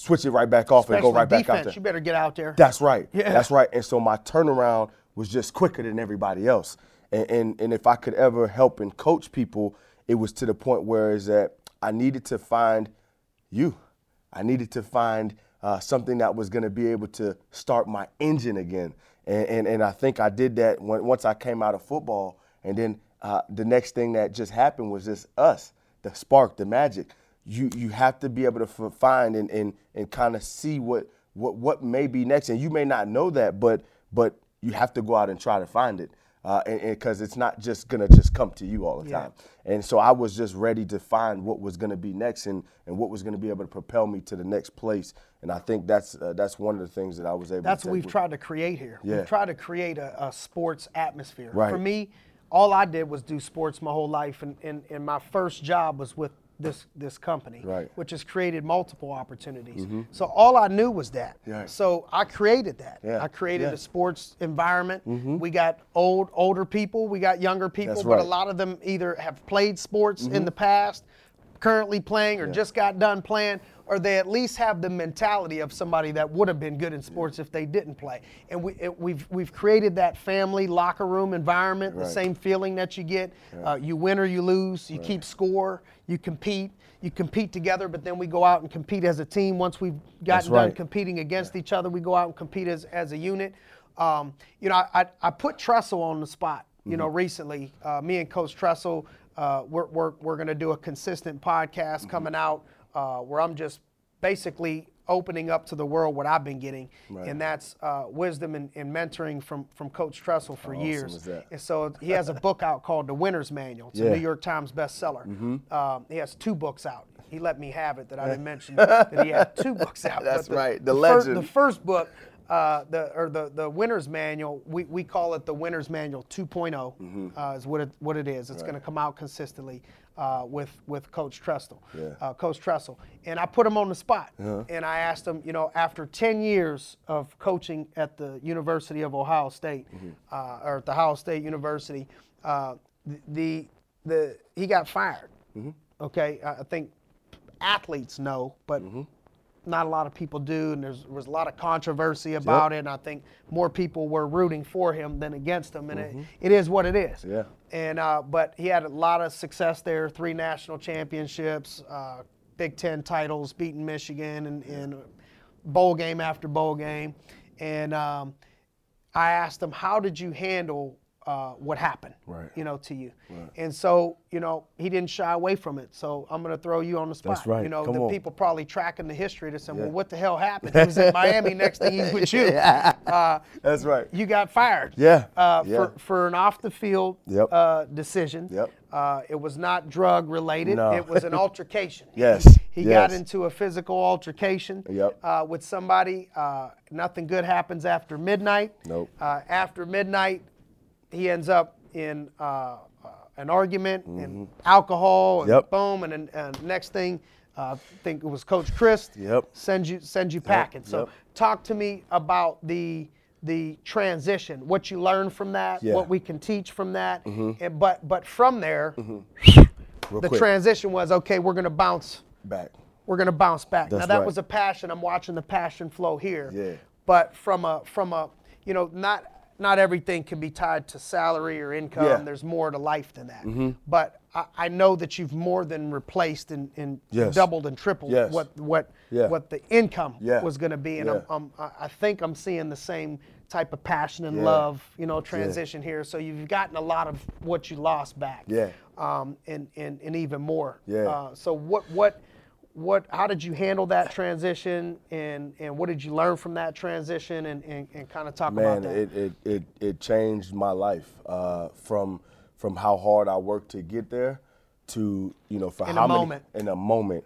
switch it right back off and go right back out there. You better get out there. That's right. Yeah. That's right. And so my turnaround was just quicker than everybody else. And, and and if I could ever help and coach people, it was to the point where is that I needed to find you. I needed to find uh, something that was going to be able to start my engine again. And, and, and I think I did that when, once I came out of football. And then uh, the next thing that just happened was just us, the spark, the magic. You, you have to be able to find and, and, and kind of see what, what, what may be next. And you may not know that, but, but you have to go out and try to find it. Uh, and because it's not just gonna just come to you all the Yeah. time. And so I was just ready to find what was going to be next and, and what was going to be able to propel me to the next place. And I think that's uh, that's one of the things that I was able. To That's to what we've with- tried to create here. Yeah. We've tried to create a, a sports atmosphere. Right. For me, all I did was do sports my whole life, and, and, and my first job was with this this company, Right. Mm-hmm. which has created multiple opportunities. So all I knew was that. Yeah. So I created that. Yeah. I created Yeah. Mm-hmm. a sports environment. We got old older people, we got younger people, but a. Mm-hmm. lot of them either have played sports in the past. Currently playing or just got done playing, or they at least have the mentality of somebody that would have been good in sports if they didn't play. And we, it, we've, we've created that family locker room environment, the same feeling that you get. Uh, you win or you lose, you keep score, you compete. You compete together, but then we go out and compete as a team. Once we've gotten done competing against each other, we go out and compete as, as a unit. Um, you know, I, I, I put Tressel on the spot, you know, recently. Uh, me and Coach Tressel, uh, we're, we're, we're going to do a consistent podcast coming out uh, where I'm just basically opening up to the world what I've been getting, and that's uh, wisdom and, and mentoring from, from Coach Tressel for awesome years. that? And so he has a book out called The Winner's Manual. It's a New York Times bestseller. Um, he has two books out. He let me have it that I didn't mention that he had two books out. That's But right, the fir- legend. the first book, uh, the or the the winner's manual, we, we call it the winner's manual 2 Mm-hmm. uh, is what it what it is. It's going to come out consistently uh, with with Coach Tressel, Yeah. Uh-huh. uh, Coach Tressel, and I put him on the spot, and I asked him, you know, after 10 years of coaching at the University of Ohio State, Mm-hmm. uh, or at the Ohio State University, uh, the the he got fired. Mm-hmm. Okay, I I think athletes know, but Mm-hmm. Not a lot of people do, and there was a lot of controversy about it. And I think more people were rooting for him than against him, and it, it is what it is. Mm-hmm. Yeah. And uh, but he had a lot of success there: three national championships, uh, Big Ten titles, beating Michigan, and, and bowl game after bowl game. And um, I asked him, "How did you handle uh, what happened?" Right. You know, to you. And so, you know, he didn't shy away from it. So I'm going to throw you on the spot. That's right. You know, Come the on. people probably tracking the history to say, Yeah. well, what the hell happened? He was in Miami. Next thing he's with you. Uh, That's right. you got fired. Yeah, Uh, yeah. For, for an off the field Yep. uh, decision. Yep. Uh, it was not drug related. No. It was an altercation. Yes, He got yes. into a physical altercation Yep. uh, with somebody. Uh, nothing good happens after midnight. Nope. Uh, after midnight, he ends up in uh, uh, an argument and alcohol, and Mm-hmm. Yep. boom, and, then and next thing, uh, I think it was Coach Chris. Yep. Sends you sends you packing. So yep. talk to me about the the transition, what you learned from that, Yeah. what we can teach from that, and, but but from there, Real the quick, transition was okay. We're gonna bounce back. we're to bounce back. now that right. was a passion. I'm watching the passion flow here. Yeah. But from a from a you know not not everything can be tied to salary or income. Yeah. Mm-hmm. There's more to life than that. But I, I know that you've more than replaced and, and Yes. doubled and tripled Yes. what what Yeah. what the income Yeah. was going to be. And. I'm, I'm, I think I'm seeing the same type of passion and love, you know, transition here. So you've gotten a lot of what you lost back. Yeah. Um, and, and, and even more. Yeah. Uh, so what what what how did you handle that transition and and what did you learn from that transition and, and, and kind of talk about Man, that? it, it, it, it changed my life uh, from from how hard I worked to get there to you know for In a how many moment. in a moment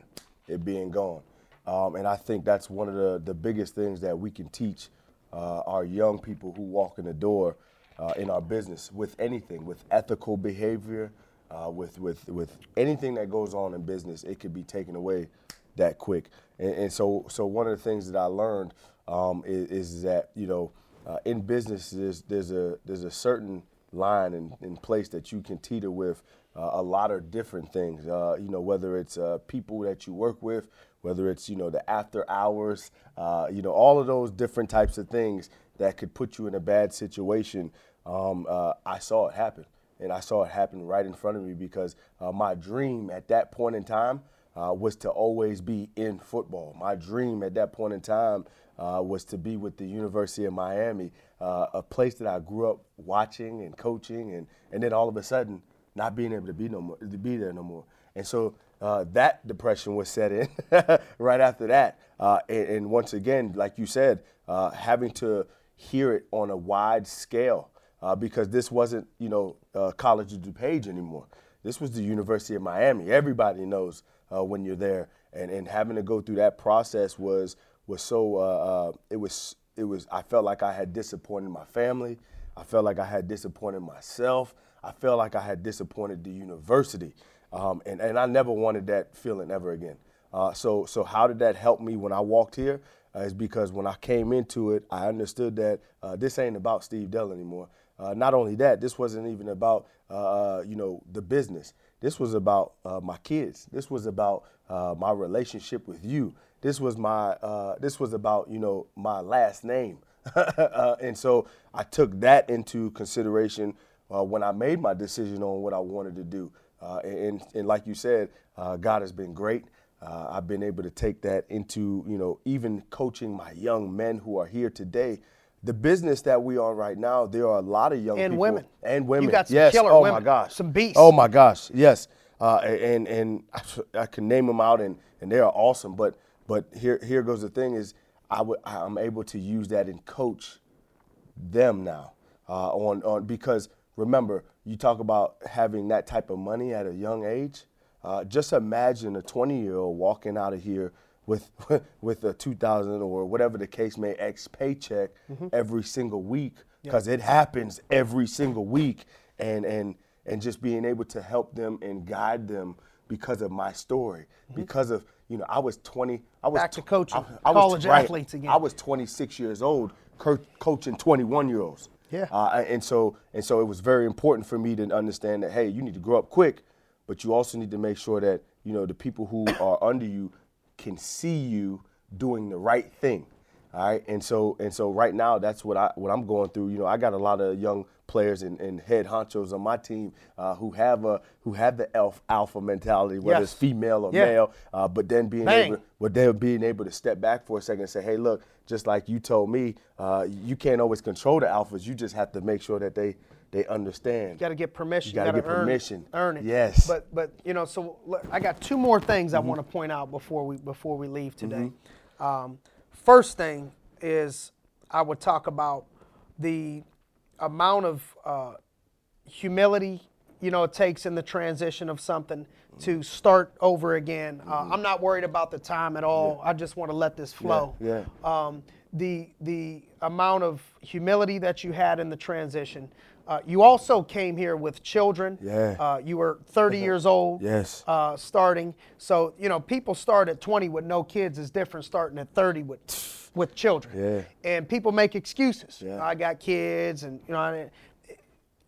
it being gone. Um, and I think that's one of the, the biggest things that we can teach uh, our young people who walk in the door uh, in our business with anything, with ethical behavior, uh, with, with, with anything that goes on in business, it could be taken away that quick. And, and so, so one of the things that I learned um, is, is that, you know, uh, in business, there's, there's, a, there's a certain line in, in place that you can teeter with uh, a lot of different things. Uh, you know, whether it's uh, people that you work with, whether it's you know the after hours, uh, you know, all of those different types of things that could put you in a bad situation. Um, I saw it happen, and I saw it happen right in front of me because uh, my dream at that point in time uh, was to always be in football. My dream at that point in time uh, was to be with the University of Miami, uh, a place that I grew up watching and coaching, and and then all of a sudden not being able to be no more, to be there no more. And so uh, that depression was set in right after that. Uh, and, and once again, like you said, having to hear it on a wide scale uh, because this wasn't, you know, uh, College of DuPage anymore. This was the University of Miami. Everybody knows uh, when you're there, and, and having to go through that process was was so. Uh, uh, it was it was. I felt like I had disappointed my family. I felt like I had disappointed myself. I felt like I had disappointed the university, um, and and I never wanted that feeling ever again. Uh, so so how did that help me when I walked here? Is because when I came into it, I understood that this ain't about Steve Dell anymore. Uh, not only that, this wasn't even about uh, you know the business. this was about uh, my kids. This was about uh, my relationship with you. This was my uh, this was about you know my last name. uh, and so I took that into consideration uh, when I made my decision on what I wanted to do. Uh, and, and like you said, uh, God has been great. Uh, I've been able to take that into, you know, even coaching my young men who are here today. The business that we are right now, there are a lot of young And people women. and women. You got some yes. killer oh women, my gosh. some beasts. Oh my gosh. Yes. Uh, and and I can name them out, and, and they are awesome. But but here here goes the thing is I would I'm able to use that and coach them now uh, on on because remember you talk about having that type of money at a young age. Uh, just imagine a 20 year old walking out of here with with a 2,000 or whatever the case may X paycheck every single week because it happens every single week and and and just being able to help them and guide them because of my story because of you know I was 20 I was Back to coaching I, I was college right. athletes again. I was 26 years old co- coaching 21 year olds Yeah. uh, and so and so it was very important for me to understand that hey, you need to grow up quick, but you also need to make sure that you know the people who are under you can see you doing the right thing. All right, and so and so right now that's what I what I'm going through. You know, I got a lot of young players and, and head honchos on my team uh, who have a who have the alpha, alpha mentality, whether Yes. it's female or Yeah. male. Uh, but then being Bang. able, but then being able to step back for a second and say, hey, look, just like you told me, uh, you can't always control the alphas. You just have to make sure that they they understand. You got to get permission. You gotta gotta get earn permission. It, earn it. Yes. But but you know, so look, I got two more things Mm-hmm. I want to point out before we before we leave today. Um, first thing is I would talk about the amount of uh, humility you know it takes in the transition of something to start over again. Uh, I'm not worried about the time at all. I just want to let this flow. Mm-hmm. yeah. Um, the the amount of humility that you had in the transition. Uh, you also came here with children. Yeah. Uh, you were 30 years old. Yes. Uh, starting. So you know, people start at 20 with no kids is different starting at 30 with with children. Yeah. And people make excuses. Yeah. I got kids, and you know, I,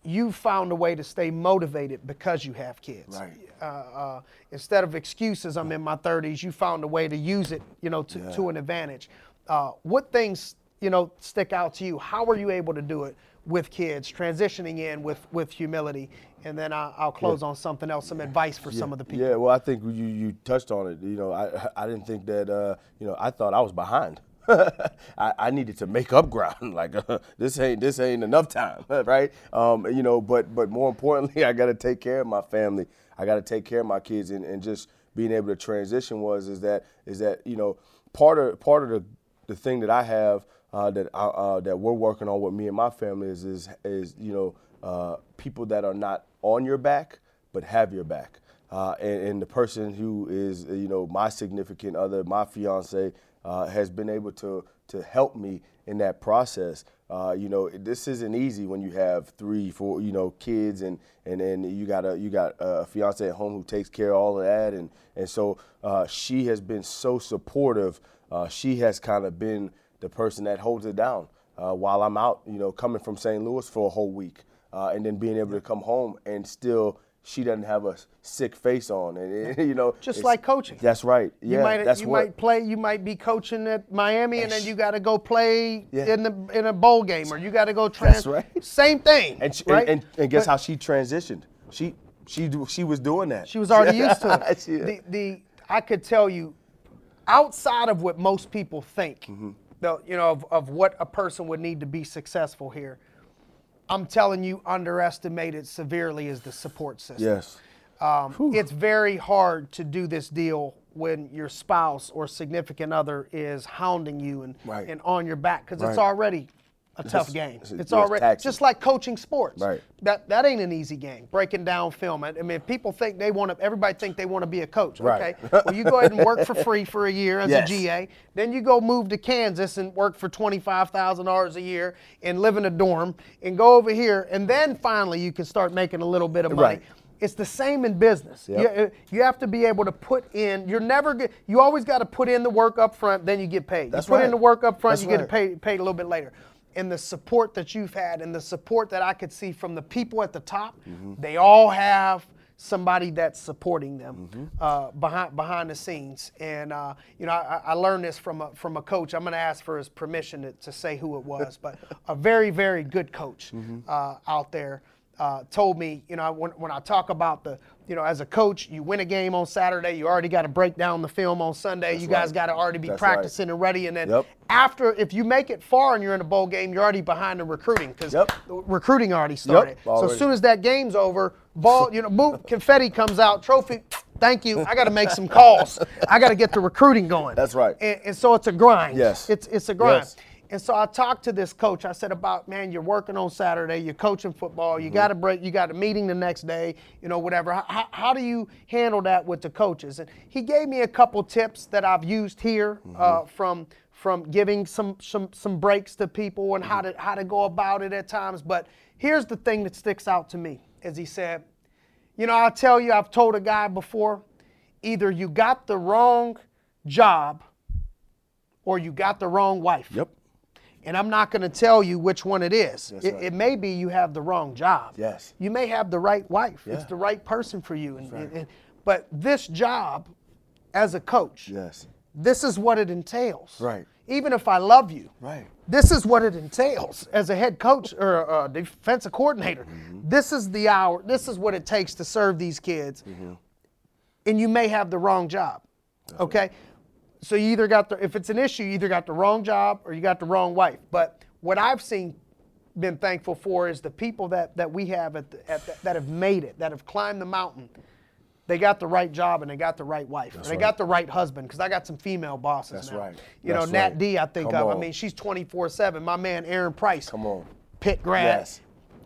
you found a way to stay motivated because you have kids. Right. Uh, uh, instead of excuses, I'm in my 30s. You found a way to use it, you know, to, to an advantage. Uh, what things, you know, stick out to you? How were you able to do it with kids, transitioning in with with humility? And then I, I'll close on something else, some advice for some of the people. Yeah, well, I think you you touched on it. You know, I I didn't think that. Uh, you know, I thought I was behind. I, I needed to make up ground. Like uh, this ain't this ain't enough time, right? Um, you know, but but more importantly, I got to take care of my family. I got to take care of my kids, and, and just being able to transition was is that is that you know part of part of the the thing that I have uh, that I, uh, that we're working on with me and my family is is is you know uh, people that are not on your back but have your back. Uh, and, and the person who is, uh, you know, my significant other, my fiance, uh, has been able to to help me in that process. You know, this isn't easy when you have three, four, you know, kids, and and then you got a you got a fiance at home who takes care of all of that, and and so she has been so supportive. She has kind of been the person that holds it down uh, while I'm out, you know, coming from St. Louis for a whole week, uh, and then being able to come home and still she doesn't have a sick face on, and you know, Just like coaching. That's right. You Yeah, might that's you what. might play you might be coaching at Miami and then you got to go play Yeah. in the in a bowl game or you got to go trans. That's right. Same thing. and, she, right? and, and and guess But how she transitioned? She she she was doing that. she was already used to it. She- The the I could tell you outside of what most people think, Mm-hmm. The, you know, of, of what a person would need to be successful here. I'm telling you, underestimated severely is the support system. yes. Um, it's very hard to do this deal when your spouse or significant other is hounding you and, Right. and on your back because it's already a tough game. it's- It's, it's already taxing. just like coaching sports. Right. That that ain't an easy game. Breaking down film. I I mean, people think they want to. Everybody think they want to be a coach. Right. Okay. well, you go ahead and work for free for a year as Yes. a GA. Then you go move to Kansas and work for twenty five thousand dollars a year and live in a dorm and go over here and then finally you can start making a little bit of money. Right. It's the same in business. Yep. You, uh, you have to be able to put in. You're never. You always got to put in the work up front, then you get paid. That's you put in the work up front, That's you get paid paid a little bit later. And the support that you've had, and the support that I could see from the people at the top, Mm-hmm. they all have somebody that's supporting them Mm-hmm. uh, behind behind the scenes. And uh, you know, I, I learned this from a, from a coach. I'm going to ask for his permission to, to say who it was, but a very very good coach Mm-hmm. uh, out there uh, told me, you know, when, when I talk about the, you know, as a coach, you win a game on Saturday, you already got to break down the film on Sunday. you guys right. got to already be That's right. practicing and ready. And then Yep. after, if you make it far and you're in a bowl game, you're already behind the recruiting because Yep. recruiting already started. So already. as soon as that game's over, ball, you know, boom, confetti comes out, trophy. Thank you. I got to make some calls. I got to get the recruiting going. That's right. And, and so it's a grind. Yes. It's it's a grind. Yes. And so I talked to this coach. I said about, man, you're working on Saturday, you're coaching football, Mm-hmm. you got to break, you got a meeting the next day, you know, whatever. How, how do you handle that with the coaches? And he gave me a couple tips that I've used here Mm-hmm. uh, from from giving some some some breaks to people and how to how to go about it at times. But here's the thing that sticks out to me, as he said, you know, I'll tell you, I've told a guy before, either you got the wrong job or you got the wrong wife. Yep. And I'm not going to tell you which one it is. It, right. it may be you have the wrong job. Yes. You may have the right wife. It's the right person for you. And, and- and- but this job, as a coach, Yes. this is what it entails. Right. Even if I love you, Right. this is what it entails as a head coach or a defensive coordinator. Mm-hmm. This is the hour. This is what it takes to serve these kids. Mm-hmm. And you may have the wrong job. okay? So you either got the if it's an issue, you either got the wrong job or you got the wrong wife. But what I've seen been thankful for is the people that that we have at, the, at the, that have made it, that have climbed the mountain. They got the right job and they got the right wife. and they right. got the right husband because I got some female bosses That's now. right. You That's know, Nat right. D, I think Come of. I mean, she's 24 7. My man, Aaron Price. Come on. Pitt grad. Yes.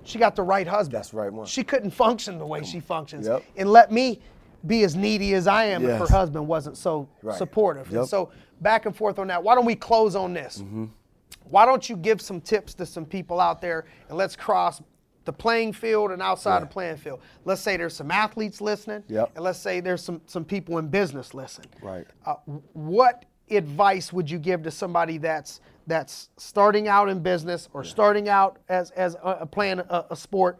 She got the right husband. That's right one. She couldn't function the way she functions. Yep. And let me be as needy as I am if her husband wasn't so Right. supportive. And so back and forth on that. Why don't we close on this? Mm-hmm. Why don't you give some tips to some people out there and let's cross the playing field and outside Yeah. the playing field. Let's say there's some athletes listening, Yep. and let's say there's some some people in business listening. Right. Uh, what advice would you give to somebody that's that's starting out in business or starting out as as a, a playing a, a sport?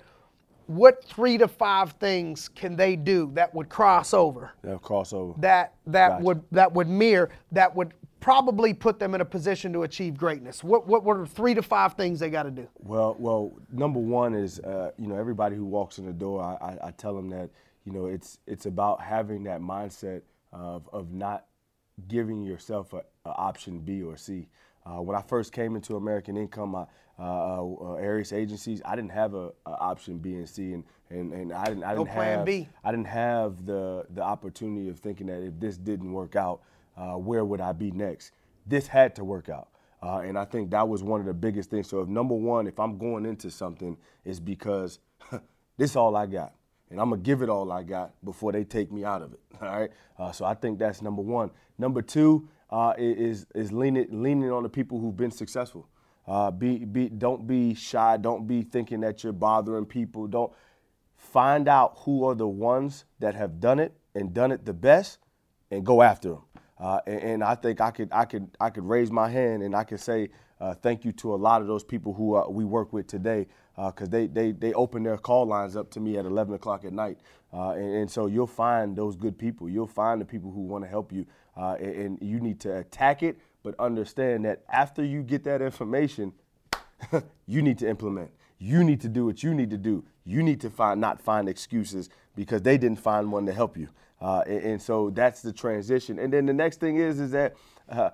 What three to five things can they do that would cross over? That crossover. That that Gotcha. would that would mirror that would probably put them in a position to achieve greatness. What what are three to five things they got to do? Well, well, number one is uh, you know everybody who walks in the door, I, I, I tell them that you know it's it's about having that mindset of of not giving yourself a, a option B or C. Uh, when I first came into American Income, I, uh, uh, Arias agencies, I didn't have a, a option B and C, and, and, and I didn't I didn't plan have B. I didn't have the the opportunity of thinking that if this didn't work out, uh, where would I be next? This had to work out. Uh, and I think that was one of the biggest things. So, if number one, if I'm going into something, is because this all I got, and I'm gonna give it all I got before they take me out of it. All right. Uh, so I think that's number one. Number two uh, is is leaning leaning on the people who've been successful. Uh, be be don't be shy. Don't be thinking that you're bothering people. Don't find out who are the ones that have done it and done it the best and go after them. Uh, and, and I think I could, I could, I could raise my hand and I could say uh, thank you to a lot of those people who uh, we work with today because they, they, they open their call lines up to me at 11 o'clock at night. Uh, and, and so you'll find those good people. You'll find the people who want to help you. Uh, and, you need to attack it, but understand that after you get that information, you need to implement. You need to do what you need to do. You need to find not find excuses because they didn't find one to help you. Uh, and, and so that's the transition. And then the next thing is is that uh,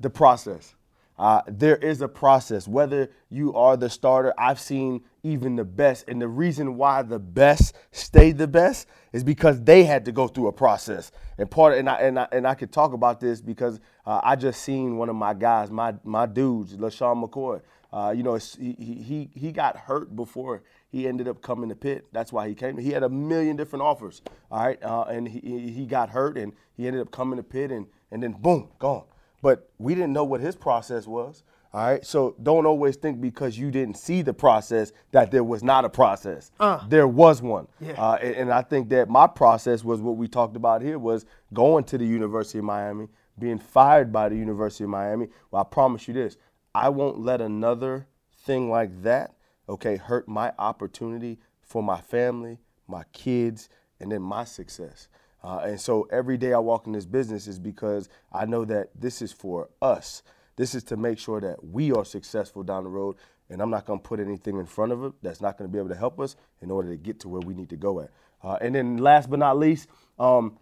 the process. Uh, there is a process. Whether you are the starter, I've seen even the best, and the reason why the best stayed the best is because they had to go through a process. And part of, and I and I, and I could talk about this because uh, I just seen one of my guys, my my dudes, LeSean McCoy. Uh, you know, he, he he got hurt before he ended up coming to Pitt. That's why he came. He had a million different offers. All right, uh, and he he got hurt, and he ended up coming to Pitt, and and then boom, gone. But we didn't know what his process was. All right, so don't always think because you didn't see the process that there was not a process. There was one, Yeah. uh, and, and I think that my process was what we talked about here was going to the University of Miami, being fired by the University of Miami. Well, I promise you this: I won't let another thing like that, okay, hurt my opportunity for my family, my kids, and then my success. Uh, and so every day I walk in this business is because I know that this is for us. This is to make sure that we are successful down the road, and I'm not going to put anything in front of it that's not going to be able to help us in order to get to where we need to go at. Uh, and then last but not least, um,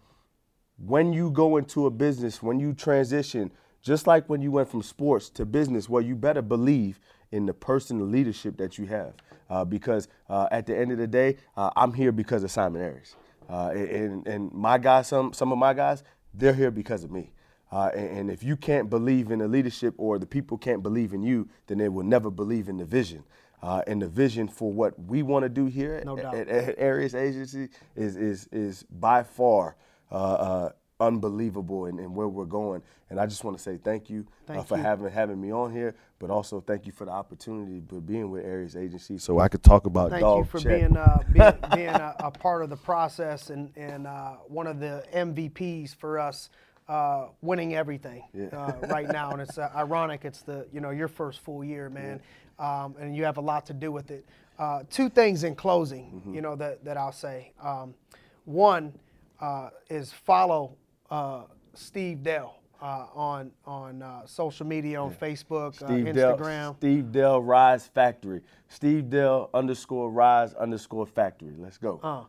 when you go into a business, when you transition, just like when you went from sports to business, well, you better believe in the person, the leadership that you have. Uh, because uh, at the end of the day, uh, I'm here because of Simon Arias. Uh, and, and my guys, some, some of my guys, they're here because of me. Uh, and, and, if you can't believe in the leadership or the people can't believe in you, then they will never believe in the vision. Uh, and the vision for what we want to do here no at, at, at Arias Agency is, is, is by far uh, uh, unbelievable and, and, where we're going. And I just want to say thank you, uh, for you. having having me on here, but also thank you for the opportunity for being with Arias Agency so I could talk about thank dog you for check. being uh, being, being a, a, part of the process and and uh, one of the MVPs for us. Uh, winning everything Yeah. uh, right now, and it's uh, ironic. It's the you know your first full year, man, um, and you have a lot to do with it. Uh, two things in closing, Mm-hmm. you know that that I'll say. Um, one uh, is follow uh, Steve Dell uh, on on uh, social media, on Facebook, Steve uh, Instagram. Steve Dell Rise Factory. Steve Dell underscore Rise underscore Factory. Let's go. Uh,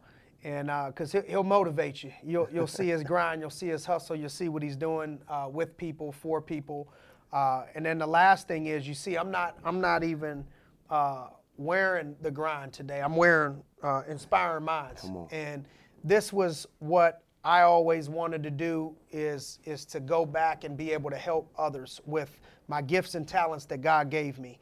and because he'll, he'll motivate you. You'll, you'll see his grind, you'll see his hustle, you'll see what he's doing uh, with people, for people. Uh, and then the last thing is, you see, I'm not, I'm not even uh, wearing the grind today. I'm wearing uh, Inspiring Minds. And this was what I always wanted to do is, is to go back and be able to help others with my gifts and talents that God gave me.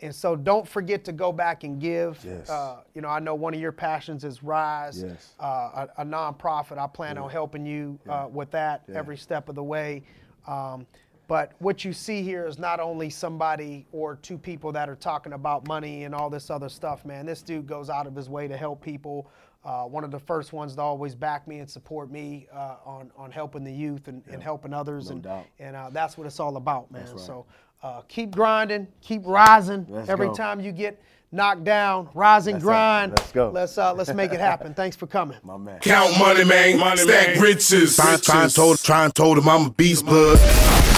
And so don't forget to go back and give. Yes. Uh, you know, I know one of your passions is Rise, Yes. uh, a, a nonprofit. I plan on helping you uh, with that every step of the way. Um, but what you see here is not only somebody or two people that are talking about money and all this other stuff, man. This dude goes out of his way to help people. Uh, one of the first ones to always back me and support me uh, on, on helping the youth and, and helping others. and doubt. and uh, that's what it's all about, man. So uh, keep grinding, keep rising. Let's Every go. time you get knocked down, rise and That's it. grind. Let's go. Let's uh, let's make it happen. Thanks for coming. My man. Count money, man. Stack riches. Try, try, and told, try and told him I'm a beast blood.